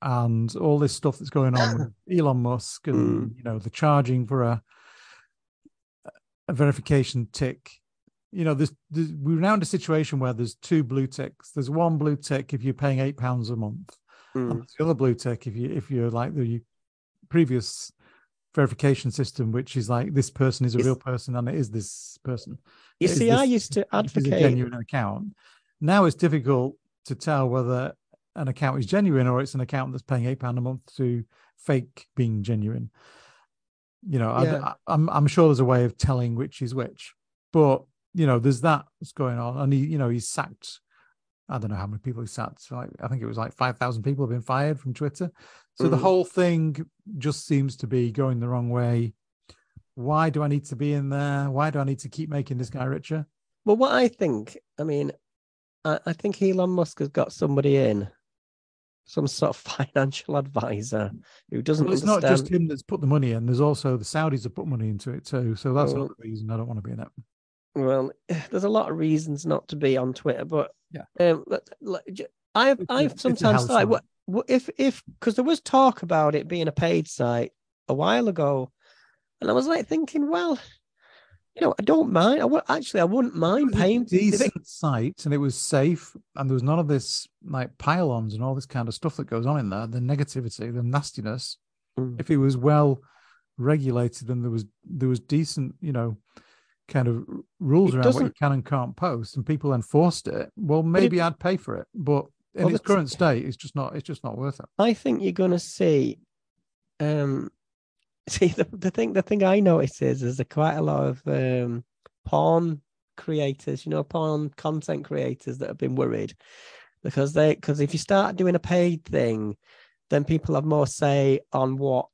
and all this stuff that's going on with <clears throat> Elon Musk and you know the charging for a a verification tick. You know, there's, there's we're now in a situation where there's two blue ticks. There's one blue tick if you're paying eight pounds a month. Mm. And there's the other blue tick if you if you're like the previous verification system, which is like this person is a Is- real person and it is this person. You Is see, I used to is a advocate genuine account. Now it's difficult to tell whether an account is genuine or it's an account that's paying eight pound a month to fake being genuine. You know, Yeah. I, I'm I'm sure there's a way of telling which is which, but you know, there's that that's going on, and he, you know, he's sacked. I don't know how many people he sacked. Like I think it was like five thousand people have been fired from Twitter. So the Mm. whole thing just seems to be going the wrong way. Why do I need to be in there? Why do I need to keep making this guy richer? Well, what I think, I mean, I, I think Elon Musk has got somebody in, some sort of <laughs> financial advisor who doesn't Well, it's understand. not just him that's put the money in. There's also the Saudis have put money into it too. So that's Well- another reason I don't want to be in it. Well, <sighs> there's a lot of reasons not to be on Twitter, but Yeah. um, let- let- j- I've I've sometimes thought, site. what, what if if because there was talk about it being a paid site a while ago, and I was like thinking, well, you know, I don't mind. I actually, I wouldn't mind paying. if it- decent site and it was safe and there was none of this like pylons and all this kind of stuff that goes on in there, the negativity, the nastiness. Mm. If it was well regulated and there was there was decent, you know, kind of rules It around what you can and can't post and people enforced it, well maybe I'd pay for it. But in Well, its that's- current state, it's just not it's just not worth it. I think you're going to see. Um, <laughs> see the, the thing. The thing I notice is there's quite a lot of um, porn creators, you know, porn content creators that have been worried because they because if you start doing a paid thing, then people have more say on what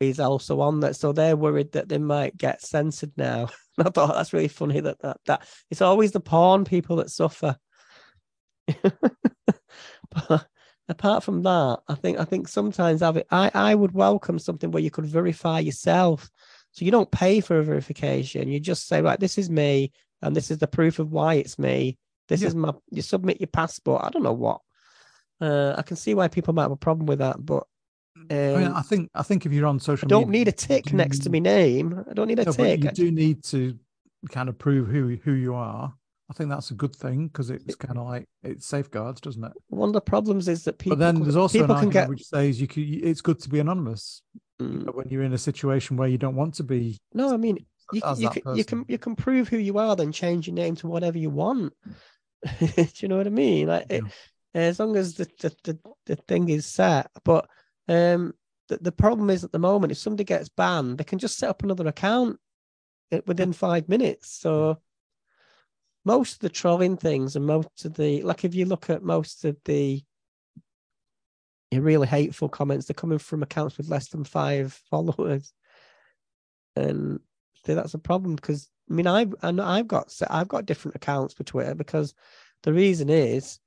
is also on that. So they're worried that they might get censored now. <laughs> I thought that's really funny that that, that it's always the porn people that suffer. <laughs> but apart from that, I think I think sometimes I I would welcome something where you could verify yourself. So you don't pay for a verification. You just say, right, this is me, and this is the proof of why it's me. This Yeah. is my. You submit your passport. I don't know what. Uh, I can see why people might have a problem with that, but um, I, mean, I think I think if you're on social I don't media, need a tick next to do- my name. I don't need a No, but tick. you do need to kind of prove who who you are. I think that's a good thing because it's kind of like it safeguards, doesn't it? One of the problems is that people. but then there's also an argument get. which says you can. It's good to be anonymous Mm, when you're in a situation where you don't want to be. no, I mean you, can- you, can, you can you can prove who you are, then change your name to whatever you want. <laughs> do you know what I mean? Like it, as long as the, the the the thing is set. But um, the the problem is at the moment, if somebody gets banned, they can just set up another account within five minutes. So most of the trolling things and most of the like, if you look at most of the really hateful comments, they're coming from accounts with less than five <laughs> followers, and that's a problem because I mean I've know I've got I've got different accounts for Twitter because the reason is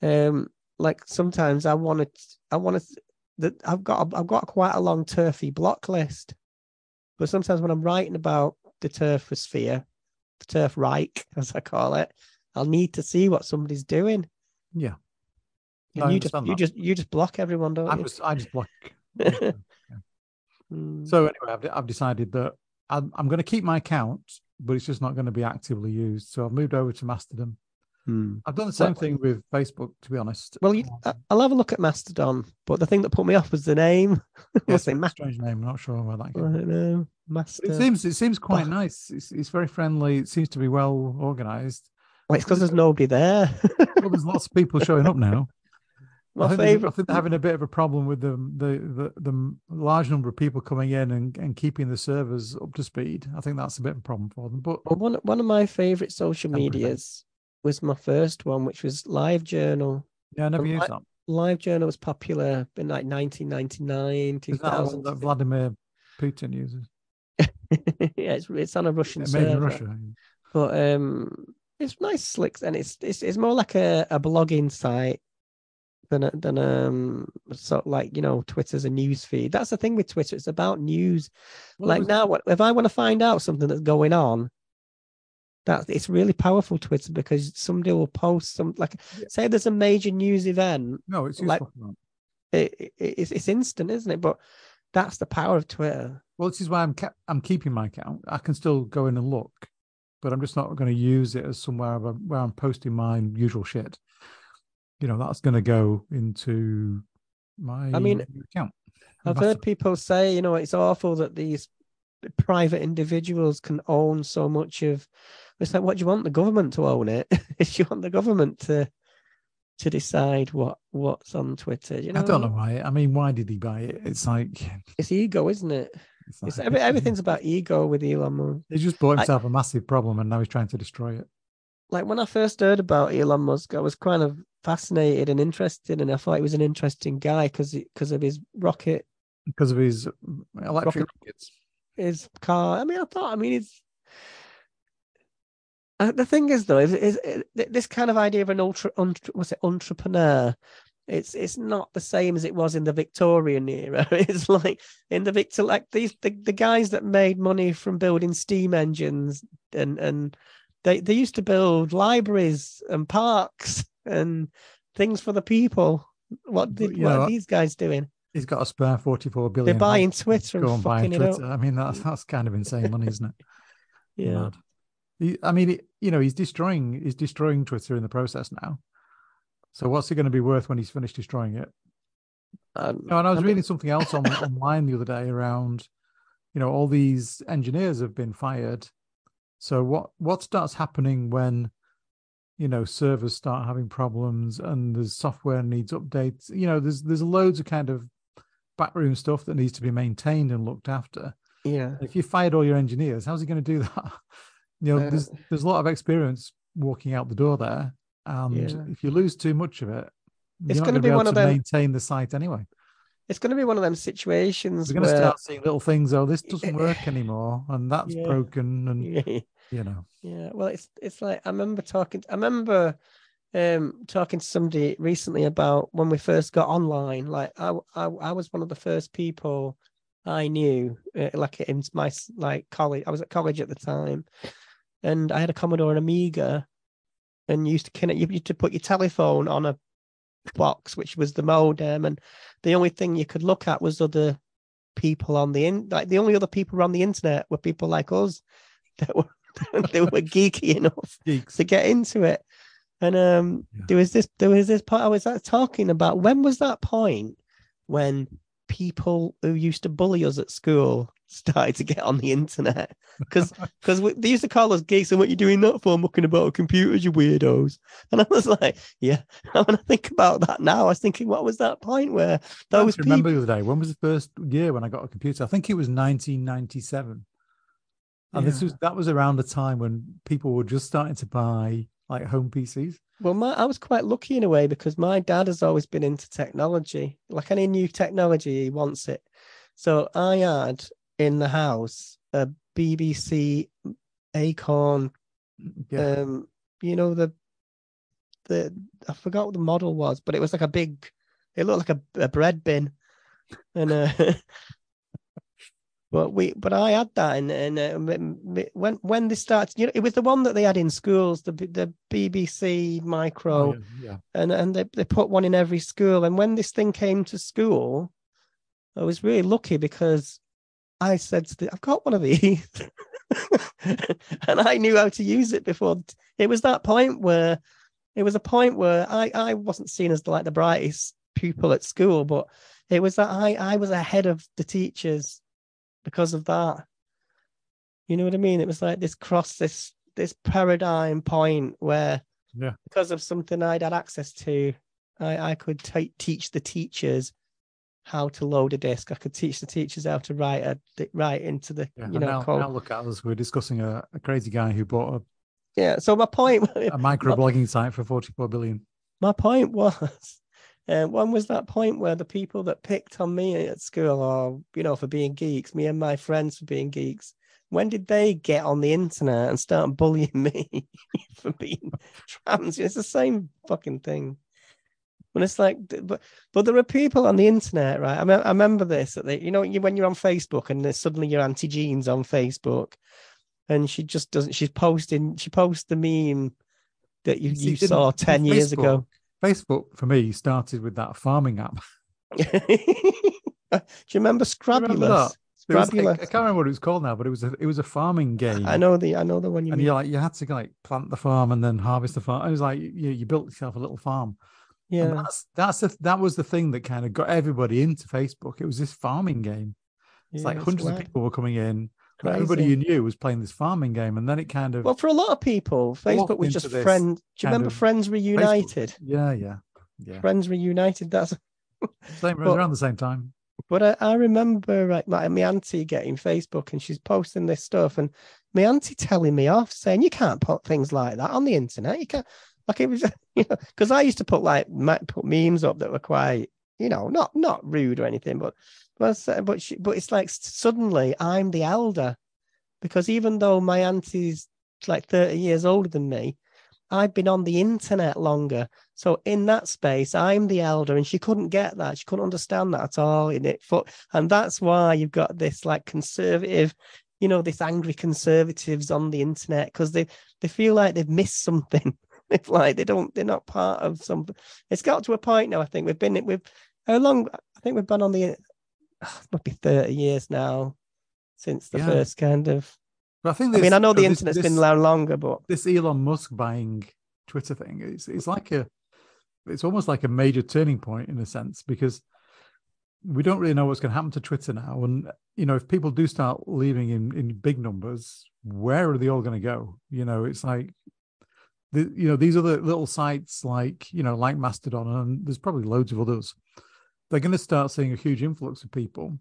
um like sometimes I want to I want to that I've got I've got quite a long turfy block list, but sometimes when I'm writing about the turfosphere, the turf Reich <laughs> as I call it, I'll need to see what somebody's doing. Yeah. No, you just you that. just you just block everyone, don't I you? just I just block. <laughs> Mm. So anyway, I've, I've decided that I'm, I'm going to keep my account, but it's just not going to be actively used. So I've moved over to Mastodon. Mm. I've done the same Well- thing with Facebook, to be honest. Well, you, I- I'll have a look at Mastodon, but the thing that put me off was the name. <laughs> Yeah, it's a strange name. I'm not sure where that I came from. don't know. It seems it seems quite Oh. nice. It's, it's very friendly. It seems to be well organized. Well, it's because there's nobody there. <laughs> Well, there's lots of people showing up now. I My think, there's- I think they're having a bit of a problem with the the the, the large number of people coming in and, and keeping the servers up to speed. I think that's a bit of a problem for them. But Well, one one of my favorite social medias was my first one, which was Live Journal. yeah, I never Well, used I- that. Live Journal was popular in like 1999, Is that the one 2000. that Vladimir Putin uses? <laughs> yeah, it's it's on a Russian Made in server. Russia. but um, it's nice, slick, and it's it's it's more like a, a blogging site than a, than um sort of like you know Twitter's a news feed. That's the thing with Twitter; it's about news. Well, like was- now, if I want to find out something that's going on? That it's really powerful Twitter because somebody will post some like Yeah. say there's a major news event. no, it's like- useful. It, it, it's it's instant, isn't it? But that's the power of Twitter. Well, this is why I'm kept, I'm keeping my account. I can still go in and look, but I'm just not going to use it as somewhere where I'm posting my usual shit. You know, that's going to go into my I mean, account. I've Massive. heard people say, you know, it's awful that these private individuals can own so much of. It's like, what do you want the government to own it? <laughs> if you want the government to to decide what what's on Twitter, you know, I don't know why. I mean, why did he buy it? It's like, It's ego, isn't it? it's It's like- every, <laughs> everything's about ego with Elon Musk. He just bought himself a massive problem, and now he's trying to destroy it. Like when I first heard about Elon Musk, I was kind of fascinated and interested, and I thought he was an interesting guy because because of his rocket because of his electric rockets. his car. I mean, I thought, I mean, it's uh, the thing is though, is, is, is this kind of idea of an ultra, ultra what's it, entrepreneur. It's it's not the same as it was in the Victorian era. <laughs> It's like in the Victor, like these the, the guys that made money from building steam engines and and they they used to build libraries and parks and things for the people. What did you what are these guys doing? He's got a spare forty-four billion. They're buying Twitter Go and and buy fucking it up. Twitter. I mean, that's that's kind of insane money, isn't it? <laughs> Yeah. Mad. I mean, it, you know, he's destroying he's destroying Twitter in the process now. So what's it going to be worth when he's finished destroying it? Um, No, and I was I mean- reading something else on <laughs> online the other day around, you know, all these engineers have been fired. So what what starts happening when, you know, servers start having problems and the software needs updates? You know, there's there's loads of kind of backroom stuff that needs to be maintained and looked after. yeah. If you fired all your engineers, how's he going to do that? <laughs> You know, Uh, there's there's a lot of experience walking out the door there, and Yeah. if you lose too much of it, It's gonna be be able one to of them- maintain the site anyway. It's going to be one of them situations We're going to start seeing little things. Oh, this doesn't work anymore, and that's Yeah. broken, and <laughs> you know, yeah. Well, it's it's like I remember talking. I remember um talking to somebody recently about when we first got online. Like I I, I was one of the first people I knew, uh, like in my like college. I was at college at the time, and I had a Commodore and Amiga, and you used to connect. You used to put your telephone on a box, which was the modem, and the only thing you could look at was other people on the in. Like the only other people on the internet were people like us <laughs> that were <laughs> they were geeky enough Geeks. to get into it. And um, Yeah. there was this, there was this part I was talking about. When was that point when people who used to bully us at school started to get on the internet? Because because they used to call us geeks, and what you doing that for? Mucking about computers, you weirdos. And I was like, yeah. <laughs> And when I think about that now, I was thinking, what was that point where I those people? remember the other day. When was the first year when I got a computer? I think it was 1997. And this was that was around the time when people were just starting to buy like home PCs. Well, my I was quite lucky in a way because my dad has always been into technology. Like any new technology, he wants it. So I had in the house a BBC Acorn. Yeah. Um, you know the the I forgot what the model was, but it was like a big. It looked like a, a bread bin, and uh, <laughs> but we but I had that and and uh, when when they started, you know, it was the one that they had in schools, the the BBC Micro Oh, yeah, yeah. and and they, they put one in every school. And when this thing came to school, I was really lucky because I said, to the, "I've got one of these," <laughs> and I knew how to use it before. It was that point where it was a point where I I wasn't seen as like the brightest pupil at school, but it was that I I was ahead of the teachers because of that. You know what I mean? It was like this cross this this paradigm point where Yeah. because of something I'd had access to, I, I could ta- teach the teachers how to load a disk. I could teach the teachers how to write a write into the Yeah, you know now, now look at us. We're discussing a, a crazy guy who bought a Yeah. So my point, a, <laughs> a microblogging site for 44 billion. my point was, <laughs> uh, when was that point where the people that picked on me at school, or you know, for being geeks, me and my friends for being geeks, when did they get on the internet and start bullying <laughs> me for being trans? It's the same fucking thing. When it's like, but but there are people on the internet, right? I, me- I remember this that they, you know, you, when you're on Facebook and there's suddenly you're Auntie Jean's on Facebook, and she just doesn't. She's posting. She posts the meme that you, you saw ten years ago. Facebook for me started with that farming app. <laughs> Do you remember Scrabulous? remember that? Was like- Scrabulous. I can't remember what it was called now, but it was a it was a farming game. I know the I know the one you and mean. you like you had to like plant the farm and then harvest the farm. It was like you, you built yourself a little farm. And yeah, that's that's the, that was the thing that kind of got everybody into Facebook. It was this farming game. It's yeah, like hundreds of people were coming in. and Everybody you knew was playing this farming game, and then it kind of Well, for a lot of people, Facebook was just friends. Do you remember Friends Reunited? yeah, yeah, yeah. Friends Reunited. That's. <laughs> Same But- around the same time. But I, I remember like my, my auntie getting Facebook and she's posting this stuff, and my auntie telling me off saying you can't put things like that on the internet. You can't. Like it was, <laughs> you know, because I used to put like put memes up that were quite, you know, not not rude or anything, but but but she, but it's like suddenly I'm the elder, because even though my auntie's like thirty years older than me, I've been on the internet longer. So in that space, I'm the elder, and she couldn't get that. She couldn't understand that at all. In it, for, and that's why you've got this like conservative, you know, this angry conservatives on the internet because they they feel like they've missed something. <laughs> <laughs> it's like they don't, they're not part of something. It's got to a point now. I think we've been we've how long? I think we've been on the. <sighs> It must be thirty years now since the Yeah. first kind of. But I think I mean, I know the this- internet's this, been around longer, but this Elon Musk buying Twitter thing. It's it's like a it's almost like a major turning point in a sense because we don't really know what's going to happen to Twitter now. And you know, if people do start leaving in in big numbers, where are they all going to go? You know, it's like the you know these other little sites like you know like Mastodon and there's probably loads of others. They're going to start seeing a huge influx of people.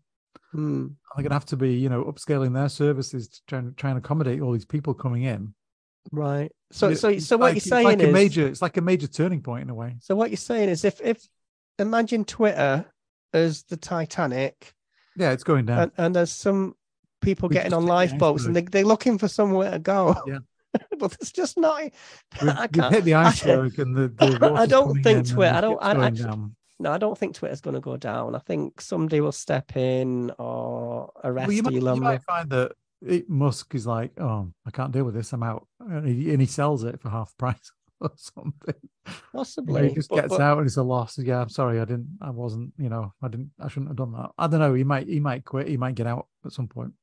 hmm, They're going to have to be you know upscaling their services to try and, try and accommodate all these people coming in. right. So It- so so what like- you're it's saying like is a major it's like a major turning point in a way So what you're saying is if if imagine Twitter as the Titanic yeah it's going down and, and there's some people getting on lifeboats and they, they're looking for somewhere to go. Yeah. <laughs> but it's just not <laughs> we've, I can't- hit the <laughs> I- iceberg and the, the I don't think Twitter- I don't- I down. no, I don't think Twitter's gonna go down. I think somebody will step in or arrest well, you, might, you Elon might find that it, Musk is like oh I can't deal with this I'm out and he, and he sells it for half price or something. Possibly. he just but- gets but- out and it's a loss. Yeah, I'm sorry, I didn't, I wasn't, you know, I didn't, I shouldn't have done that. I don't know. He might, he might quit. He might get out at some point.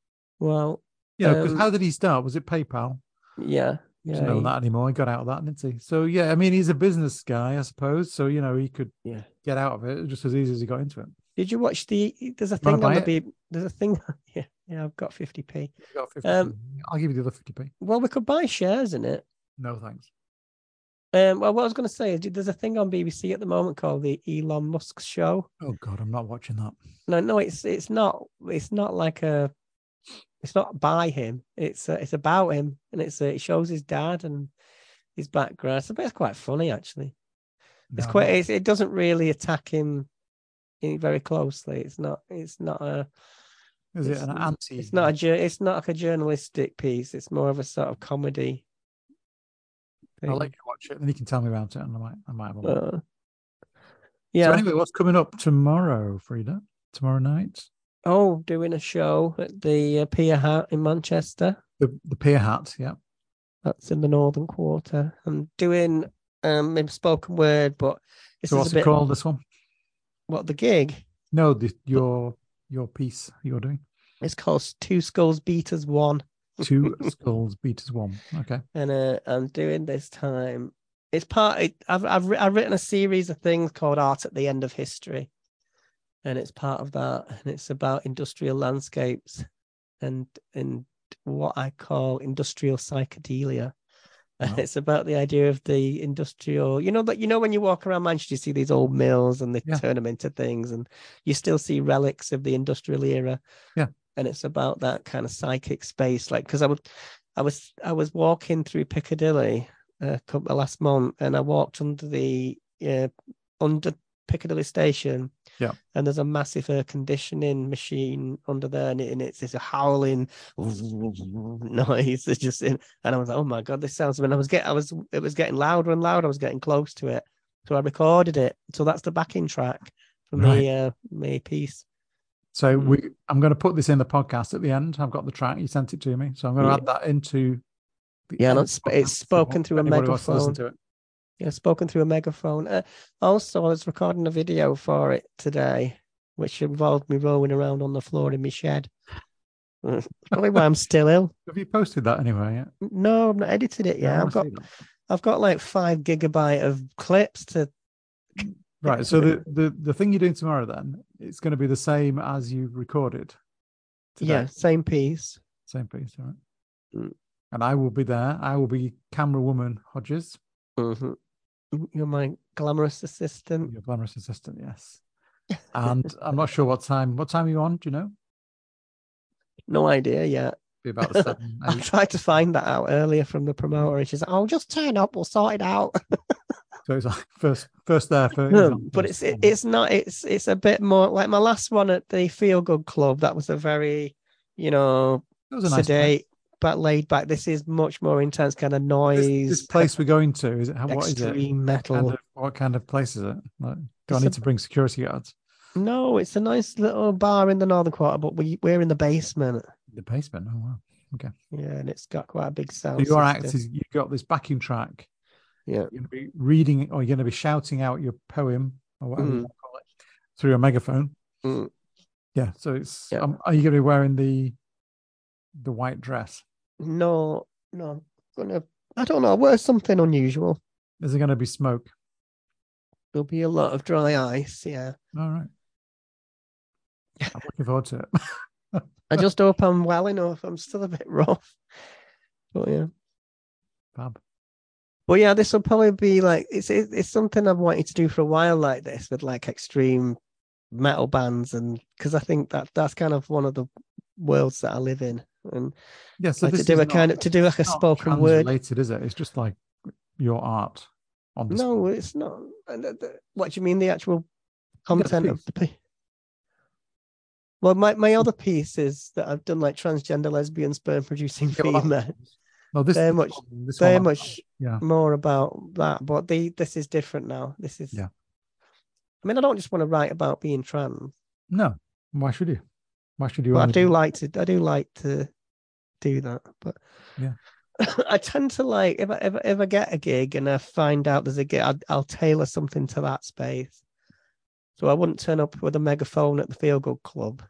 Well, You know, because Um, how did he start? Was it PayPal? Yeah. He Yeah. know he- that anymore. He got out of that, didn't he? So yeah, I mean, he's a business guy, I suppose. So you know, he could Yeah. get out of it just as easy as he got into it. Did you watch the? There's a thing on the B. There's a thing. <laughs> Yeah, yeah. I've got fifty p. Got 50p. Um, I'll give you the other 50p. Well, we could buy shares in it. No thanks. Um, well, what I was going to say is, there's a thing on BBC at the moment called the Elon Musk Show. Oh God, I'm not watching that. No, no, it's it's not. It's not like a. It's not by him. It's uh, it's about him, and it's uh, it shows his dad and his background. It's, it's quite funny actually. It's No, quite. I'm It's, it doesn't really attack him very closely. It's not. It's not a. Is it an anti? It's not a. It's not like a journalistic piece. It's more of a sort of comedy. I'll let you watch it, and you can tell me about it, and I might, I might have a look. Uh, yeah. So anyway, what's coming up tomorrow, Frida? Tomorrow night, Oh, doing a show at the uh, Peer Hat in Manchester. the the Peer Hat. Yeah. That's in the Northern Quarter. I'm doing um maybe spoken word, but this so is what's a bit it called? This one? what the gig. No, the, your your piece you're doing. It's called Two Skulls Beat as One. Two <laughs> skulls beat as one. Okay. and uh, I'm doing this time. It's part. I've I've I've written a series of things called Art at the End of History, and it's part of that. And it's about industrial landscapes, and and what I call industrial psychedelia. And <laughs> Wow. it's about the idea of the industrial. You know that you know when you walk around Manchester, you see these old mills and they Yeah. turn them into things, and you still see relics of the industrial era. Yeah. and it's about that kind of psychic space, like because I would. I was I was walking through Piccadilly a couple last month, and I walked under the uh, under Piccadilly Station. Yeah. and there's a massive air conditioning machine under there, and, it, and it's it's a howling <laughs> noise. It's just in, and I was like, oh my god, this sounds. And I was getting, I was it was getting louder and louder. I was getting close to it, so I recorded it. So that's the backing track for Right. me uh, me piece. So Mm. we, I'm going to put this in the podcast at the end. I've got the track. You sent it to me, so I'm going to Yeah. add that into. the Yeah, it's- it's spoken through a anybody to listen megaphone. To know, spoken through a megaphone. Uh, also, I was recording a video for it today, which involved me rolling around on the floor in my shed. Probably why I'm still ill. <laughs> Have you posted that anyway? Yet? No, I've not edited it yet. I've got wanna see that. I've got like five gigabyte of clips to. Right. So the, the the thing you're doing tomorrow then it's going to be the same as you recorded. Today. Yeah, same piece. Same piece. All right. Mm. And I will be there. I will be camera woman Hodges, Mhm. You're my glamorous assistant. your glamorous assistant. Yes. <laughs> And I'm not sure what time. What time are you on? Do you know? No idea yet. Be about <laughs> seven. I tried to find that out earlier from the promoter, she's like, "Oh, just turn up. We'll sort it out." <laughs> So it's like first, first there, first. Um, but it's it, it's not it's it's a bit more like my last one at the Feel Good Club. That was a very, you know, it was a nice place. But laid back. This is much more intense kind of This, noise. this place we're going to is it? how- What is it? extreme metal. Kind of, what kind of place is it? Like, do I need a- to bring security guards? No, it's a nice little bar in the northern quarter, but we we're in the basement. The basement. Oh wow. Okay. Yeah, and it's got quite a big So sound. your act is you've got this backing track. yeah. You're going to be reading or you're going to be shouting out your poem or whatever you Mm. want to call it through a megaphone. Mm. Yeah. So it's. Yeah. Um, are you going to be wearing the the white dress? No, no, I'm gonna. I don't know. Wear something unusual. Is it going to be smoke? There'll be a lot of dry ice. Yeah. All right. <laughs> I'm looking forward to it. I just hope I'm well enough. I'm still a bit <laughs> rough. But yeah. Fab. But yeah, this will probably be like it's it's something I've wanted to do for a while, like this with like extreme metal bands, and because I think that that's kind of one of the worlds that I live in, and Yeah. So like to do is a kind not- of to do like a spoken word. Related, is it? It's just like your art on display. No, it's not. And the- the- What do you mean? The actual content of the piece? Well, my, my other piece is that I've done like transgender lesbian sperm producing <laughs> Yeah, well, female. No, this Very this much- this Very much Yeah. more about that, but the this is different now. This is Yeah. I mean, I don't just want to write about being trans, No. Why should you? Why should you? I do like to. I do like to do that. But Yeah. <laughs> I tend to like if I if, I- if I get a gig and I find out there's a gig, I'll, I'll tailor something to that space. So I wouldn't turn up with a megaphone at the Feel Good Club.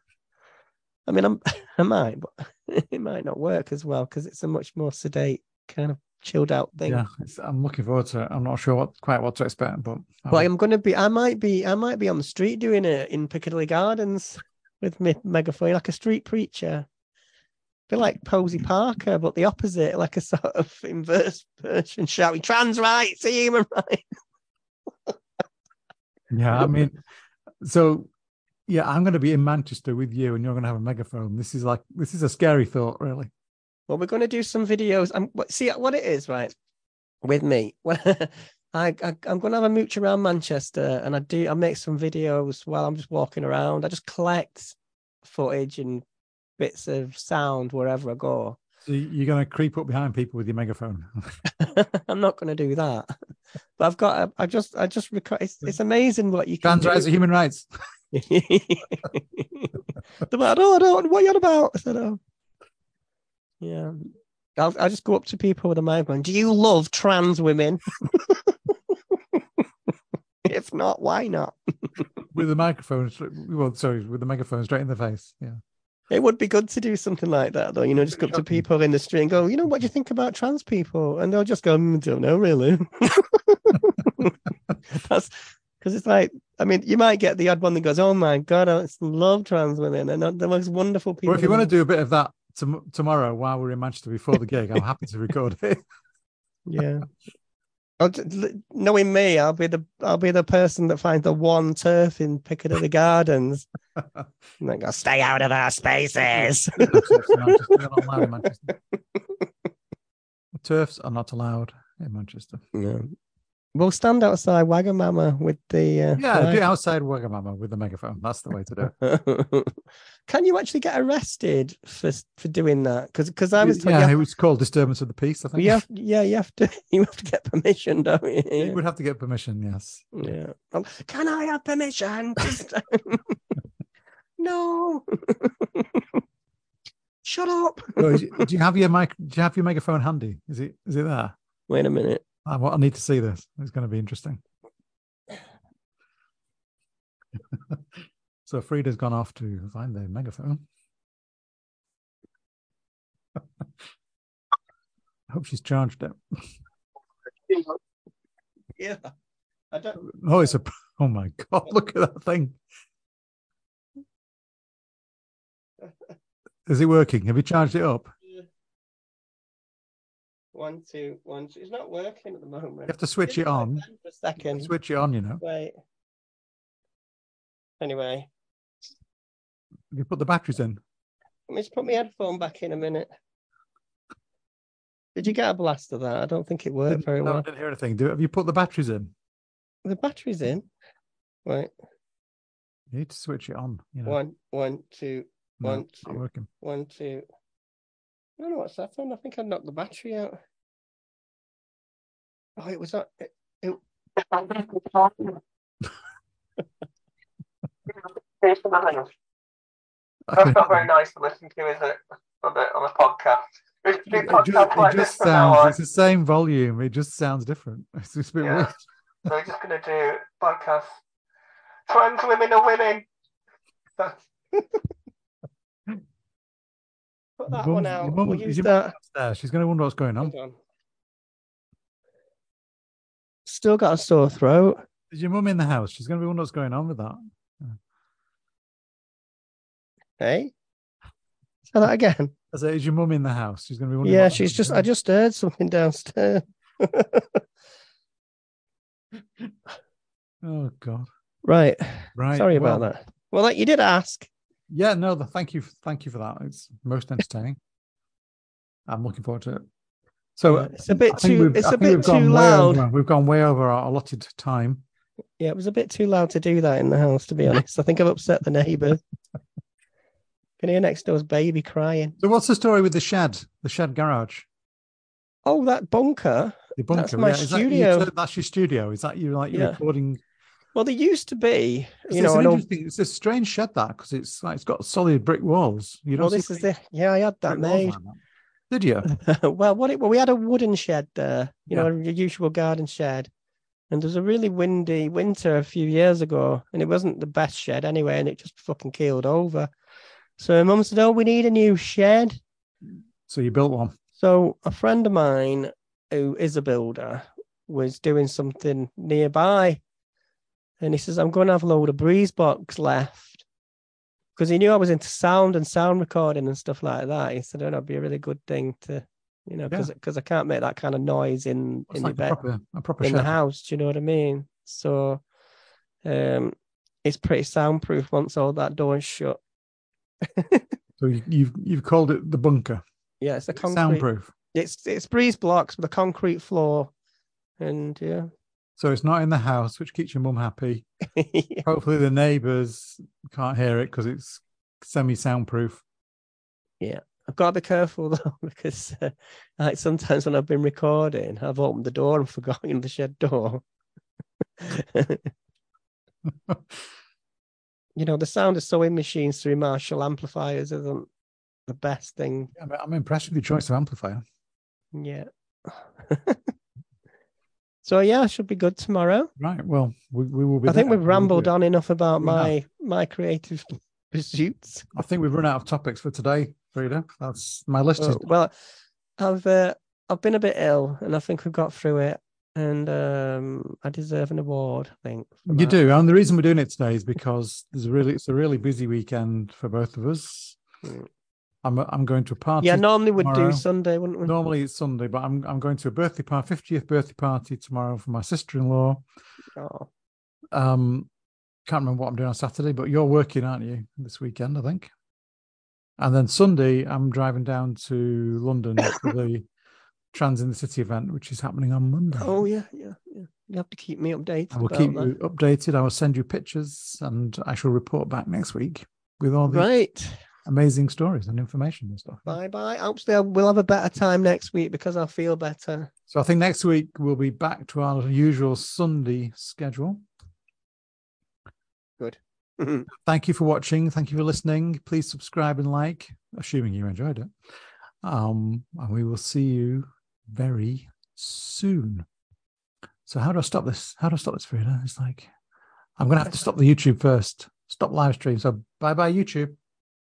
I mean, I'm <laughs> I might, but <laughs> it might not work as well because it's a much more sedate kind of chilled out thing. Yeah, it's, I'm looking forward to it. I'm not sure what quite what to expect, but But I'm gonna be. I might be. I might be on the street doing it in Piccadilly Gardens with my megaphone, like a street preacher. Be like Posie Parker, but the opposite, like a sort of inverse version, shouting "trans rights, human rights." <laughs> yeah, I mean, so yeah, I'm going to be in Manchester with you, and you're going to have a megaphone. This is like this is a scary thought, really. Well, we're going to do some videos. I'm see what it is, right? With me, <laughs> I, I I'm going to have a mooch around Manchester, and I do. I make some videos while I'm just walking around. I just collect footage and bits of sound wherever I go. So you're going to creep up behind people with your megaphone. <laughs> I'm not going to do that. But I've got. A, I just. I just record. It's, it's amazing what you can Trans rights are human rights. <laughs> <laughs> They're like, oh, I don't. What are you on about? I said, oh, yeah. I'll. I'll just go up to people with a microphone. Do you love trans women? if not, why not? with the microphone. Well, sorry, with the megaphone straight in the face. Yeah. It would be good to do something like that, though. You know, just go up to people in the street and go, you know, what do you think about trans people? And they'll just go, "Mm, don't know, really. <laughs> That's because it's like, I mean, you might get the odd one that goes, oh my God, I love trans women. And they're the most wonderful people. Well, if you want to do a bit of that tom- tomorrow while we're in Manchester before the gig, I'm happy to record it. <laughs> Yeah. I'll, t- l- knowing me, I'll be the I'll be the person that finds the one turf in Piccadilly <laughs> Gardens. <laughs> and then go, stay out of our spaces. Manchester, they're not allowed in Manchester. <laughs> Turfs are not allowed in Manchester. No. We'll stand outside Wagamama with the uh, Yeah, flag. outside Wagamama with the megaphone. That's the way to do it. <laughs> Can you actually get arrested for for doing that? Because because I was yeah, you it was called disturbance of the peace. I think you have yeah you have to <laughs> you have to get permission, don't you? you would have to get permission. Yes. Yeah. Oh, Can I have permission? <laughs> No. Shut up. Do you have your mic? Do you have your megaphone handy? Is it? Is it there? Wait a minute. Uh, I, I need to see this. It's going to be interesting. <laughs> so Frida's gone off to find the megaphone. I <laughs> hope she's charged it. <laughs> Yeah. I don't Oh, it's a. Oh my god! Look at that thing. Is it working? Have you charged it up? One, two, one, two. It's not working at the moment. You have to switch Give it on. For a second. Switch it on. You know. Wait. Anyway, You put the batteries in. let me just put my headphone back in a minute. Did you get a blast of that? I don't think it worked Didn't- very no, I didn't hear anything. Do have you put the batteries in? The batteries in. Right. You need to switch it on. You know. One, one, two, No, one, two. working. one, two. I don't know what's happened. I think I knocked the battery out. Oh, it was not. It, it... <laughs> That's not very nice to listen to, is it? On the, on the podcast. We should It just, like it just sounds. It's the same volume. It just sounds different. <laughs> It's just a bit Yeah. weird. So we're just going to do podcast. Trans women are women. Put that Your one out. mum- we'll is use that. downstairs? She's going to wonder what's going on. Still got a sore throat. Is your mum in the house? She's going to be wondering what's going on with that. Hey? Say that again. I say, is your mum in the house? She's going to be wondering. Yeah, she's just, I just heard something downstairs. <laughs> Oh God! right. Right. Sorry about that. Well, like you did ask. Yeah. No. The, thank you. Thank you for that. It's most entertaining. I'm looking forward to it. So it's a bit too- it's a bit too loud. over- we've gone way over our allotted time. Yeah, it was a bit too loud to do that in the house, to be honest. I think I've upset the neighbours. <laughs> Can hear next door's baby crying. So what's the story with the shed? The shed garage. Oh, that bunker. The bunker. That's my yeah. Is that studio. you, that's your studio. Is that you like you're Yeah. recording? Well, there used to be, It's, you know, an an old it's a strange shed that because it's like it's got solid brick walls. You don't Well, this is the yeah. I had that made. like that. Did you? <laughs> well, what it well, we had a wooden shed there, you know, your usual garden shed. And there was a really windy winter a few years ago, and it wasn't the best shed anyway, and it just fucking keeled over. So mum said, Oh, we need a new shed. So you built one. So a friend of mine who is a builder was doing something nearby. And he says, I'm going to have a load of breeze box left. Because he knew I was into sound and sound recording and stuff like that. He said, Oh, that'd be a really good thing to, you know, because because I can't make that kind of noise in, It's in like the bed proper, a proper in the house. Do you know what I mean? So um it's pretty soundproof once all that door's shut. <laughs> So you, you've you've called it the bunker. Yeah, it's a concrete. Soundproof. It's it's breeze blocks with a concrete floor, and yeah, So it's not in the house, which keeps your mum happy. yeah. <laughs> Hopefully the neighbours can't hear it because it's semi-soundproof. Yeah. I've got to be careful <laughs> though because uh, like sometimes when I've been recording, I've opened the door and <laughs> forgotten the shed door. you know, the sound of sewing machines through Marshall amplifiers isn't the best thing. I'm, I'm impressed with your choice of amplifier. Yeah. So yeah, should be good tomorrow. Right. Well, we, we will be. I think we've rambled on enough about my my creative <laughs> pursuits. I think we've run out of topics for today, Frida. That's my list. is Oh, well, I've uh, I've been a bit ill, and I think we've got through it, and um, I deserve an award. I think You that. do, and the reason we're doing it today is because there's a really it's a really busy weekend for both of us. Mm. I'm I'm going to a party. Yeah, normally we'd do Sunday, wouldn't we? Normally it's Sunday, but I'm I'm going to a birthday party, 50th birthday party tomorrow for my sister-in-law. Oh, Um, can't remember what I'm doing on Saturday, but you're working, aren't you, this weekend? I think. And then Sunday, I'm driving down to London <coughs> for the Trans in the City event, which is happening on Monday. oh yeah, yeah, yeah. You have to keep me updated. I will keep that. you updated. I will send you pictures, and I shall report back next week with all the Right. Amazing stories and information and stuff. Bye bye. Hopefully, I- we'll have a better time next week because I'll feel better. So I think next week we'll be back to our usual Sunday schedule. Good. <laughs> Thank you for watching. Thank you for listening. Please subscribe and like, assuming you enjoyed it. Um, and we will see you very soon. So how do I stop this? How do I stop this, Frida? It's like I'm gonna have to stop the YouTube first. Stop live stream. So bye bye YouTube.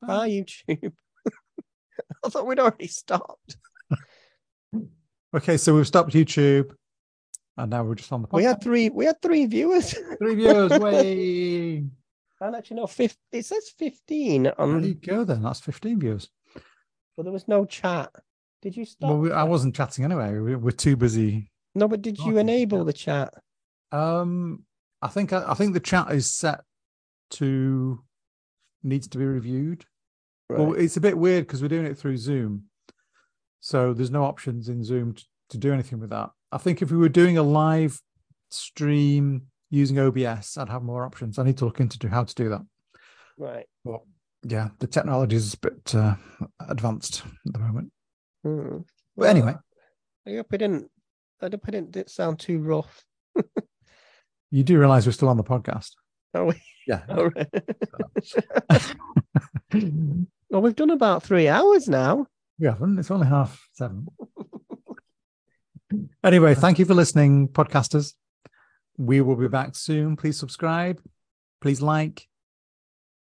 Bye, YouTube. <laughs> I thought we'd already stopped. <laughs> Okay, so we've stopped YouTube, and now we're just on the. We had three. We had three viewers. <laughs> three viewers. Way. and actually, no, fif- it says fifteen There you go. Then that's 15 viewers. but there was no chat. Did you stop? Well, we, I wasn't chatting anyway. We, we're too busy. No, but did you enable the chat? Um, I think I, I think the chat is set to needs to be reviewed. Well, it's a bit weird because we're doing it through Zoom, so there's no options in Zoom to, to do anything with that. I think if we were doing a live stream using OBS, I'd have more options. I need to look into how to do that. right. But yeah, the technology is a bit uh, advanced at the moment. Hmm. But anyway, I hope it didn't. I hope it didn't, sound too rough. <laughs> you do realize we're still on the podcast. Oh, we- Yeah. <laughs> all right. <laughs> well, we've done about three hours now. We haven't. It's only half seven. anyway, thank you for listening, podcasters. We will be back soon. Please subscribe. Please like.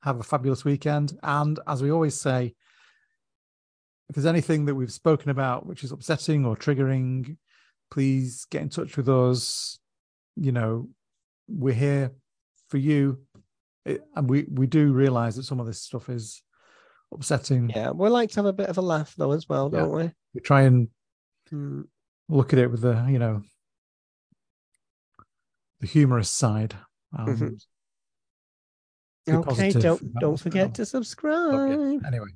Have a fabulous weekend. And as we always say, if there's anything that we've spoken about which is upsetting or triggering, please get in touch with us. You know, we're here for you. It, and we, we do realize that some of this stuff is upsetting. Yeah, we like to have a bit of a laugh though, as well, Yeah. don't we? We try and Hmm. look at it with the you know the humorous side. Um, Mhm. Okay, don't don't forget on. to But subscribe. yeah, Anyway,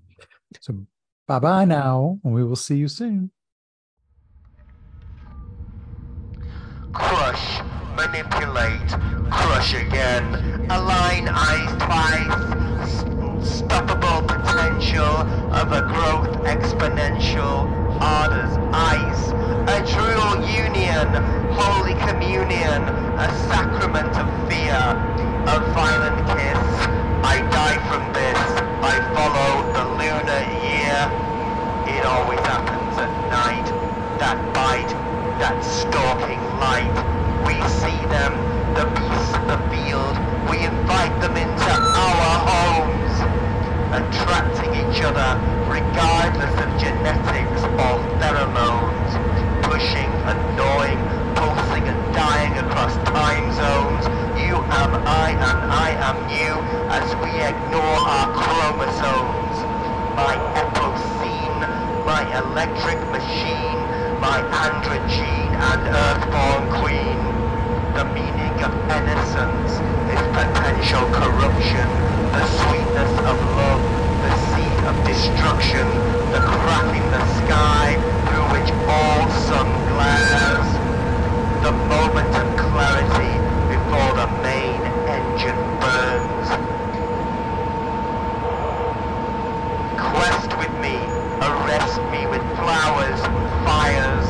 so bye bye now, and we will see you soon. Crush, manipulate, crush again. Align eyes twice. Unstoppable potential of a growth exponential Arda's ice, a true union, holy communion, a sacrament of fear, a violent kiss. I die from this, I follow the lunar year. It always happens at night, that bite, that stalking light. We see them, the beasts of the field, we invite them into our homes attracting each other regardless of genetics or pheromones, pushing, annoying, pulsing and dying across time zones. You am I and I am you as we ignore our chromosomes. My epicene, my electric machine, my androgen and earthborn queen. The meaning of innocence is potential corruption, the sweetness of love, destruction, the crack in the sky through which all sun glares. The moment of clarity before the main engine burns. Quest with me, arrest me with flowers, fires,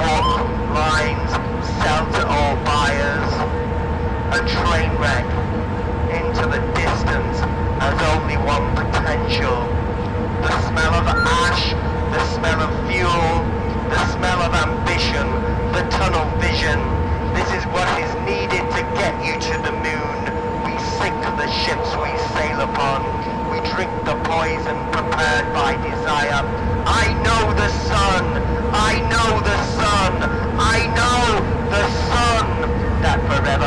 walk lines, sell to all buyers. A train wreck into the distance has only one potential. The smell of ash, the smell of fuel, the smell of ambition, the tunnel vision. This is what is needed to get you to the moon. We sink the ships we sail upon. We drink the poison prepared by desire. I know the sun. I know the sun. I know the sun that forever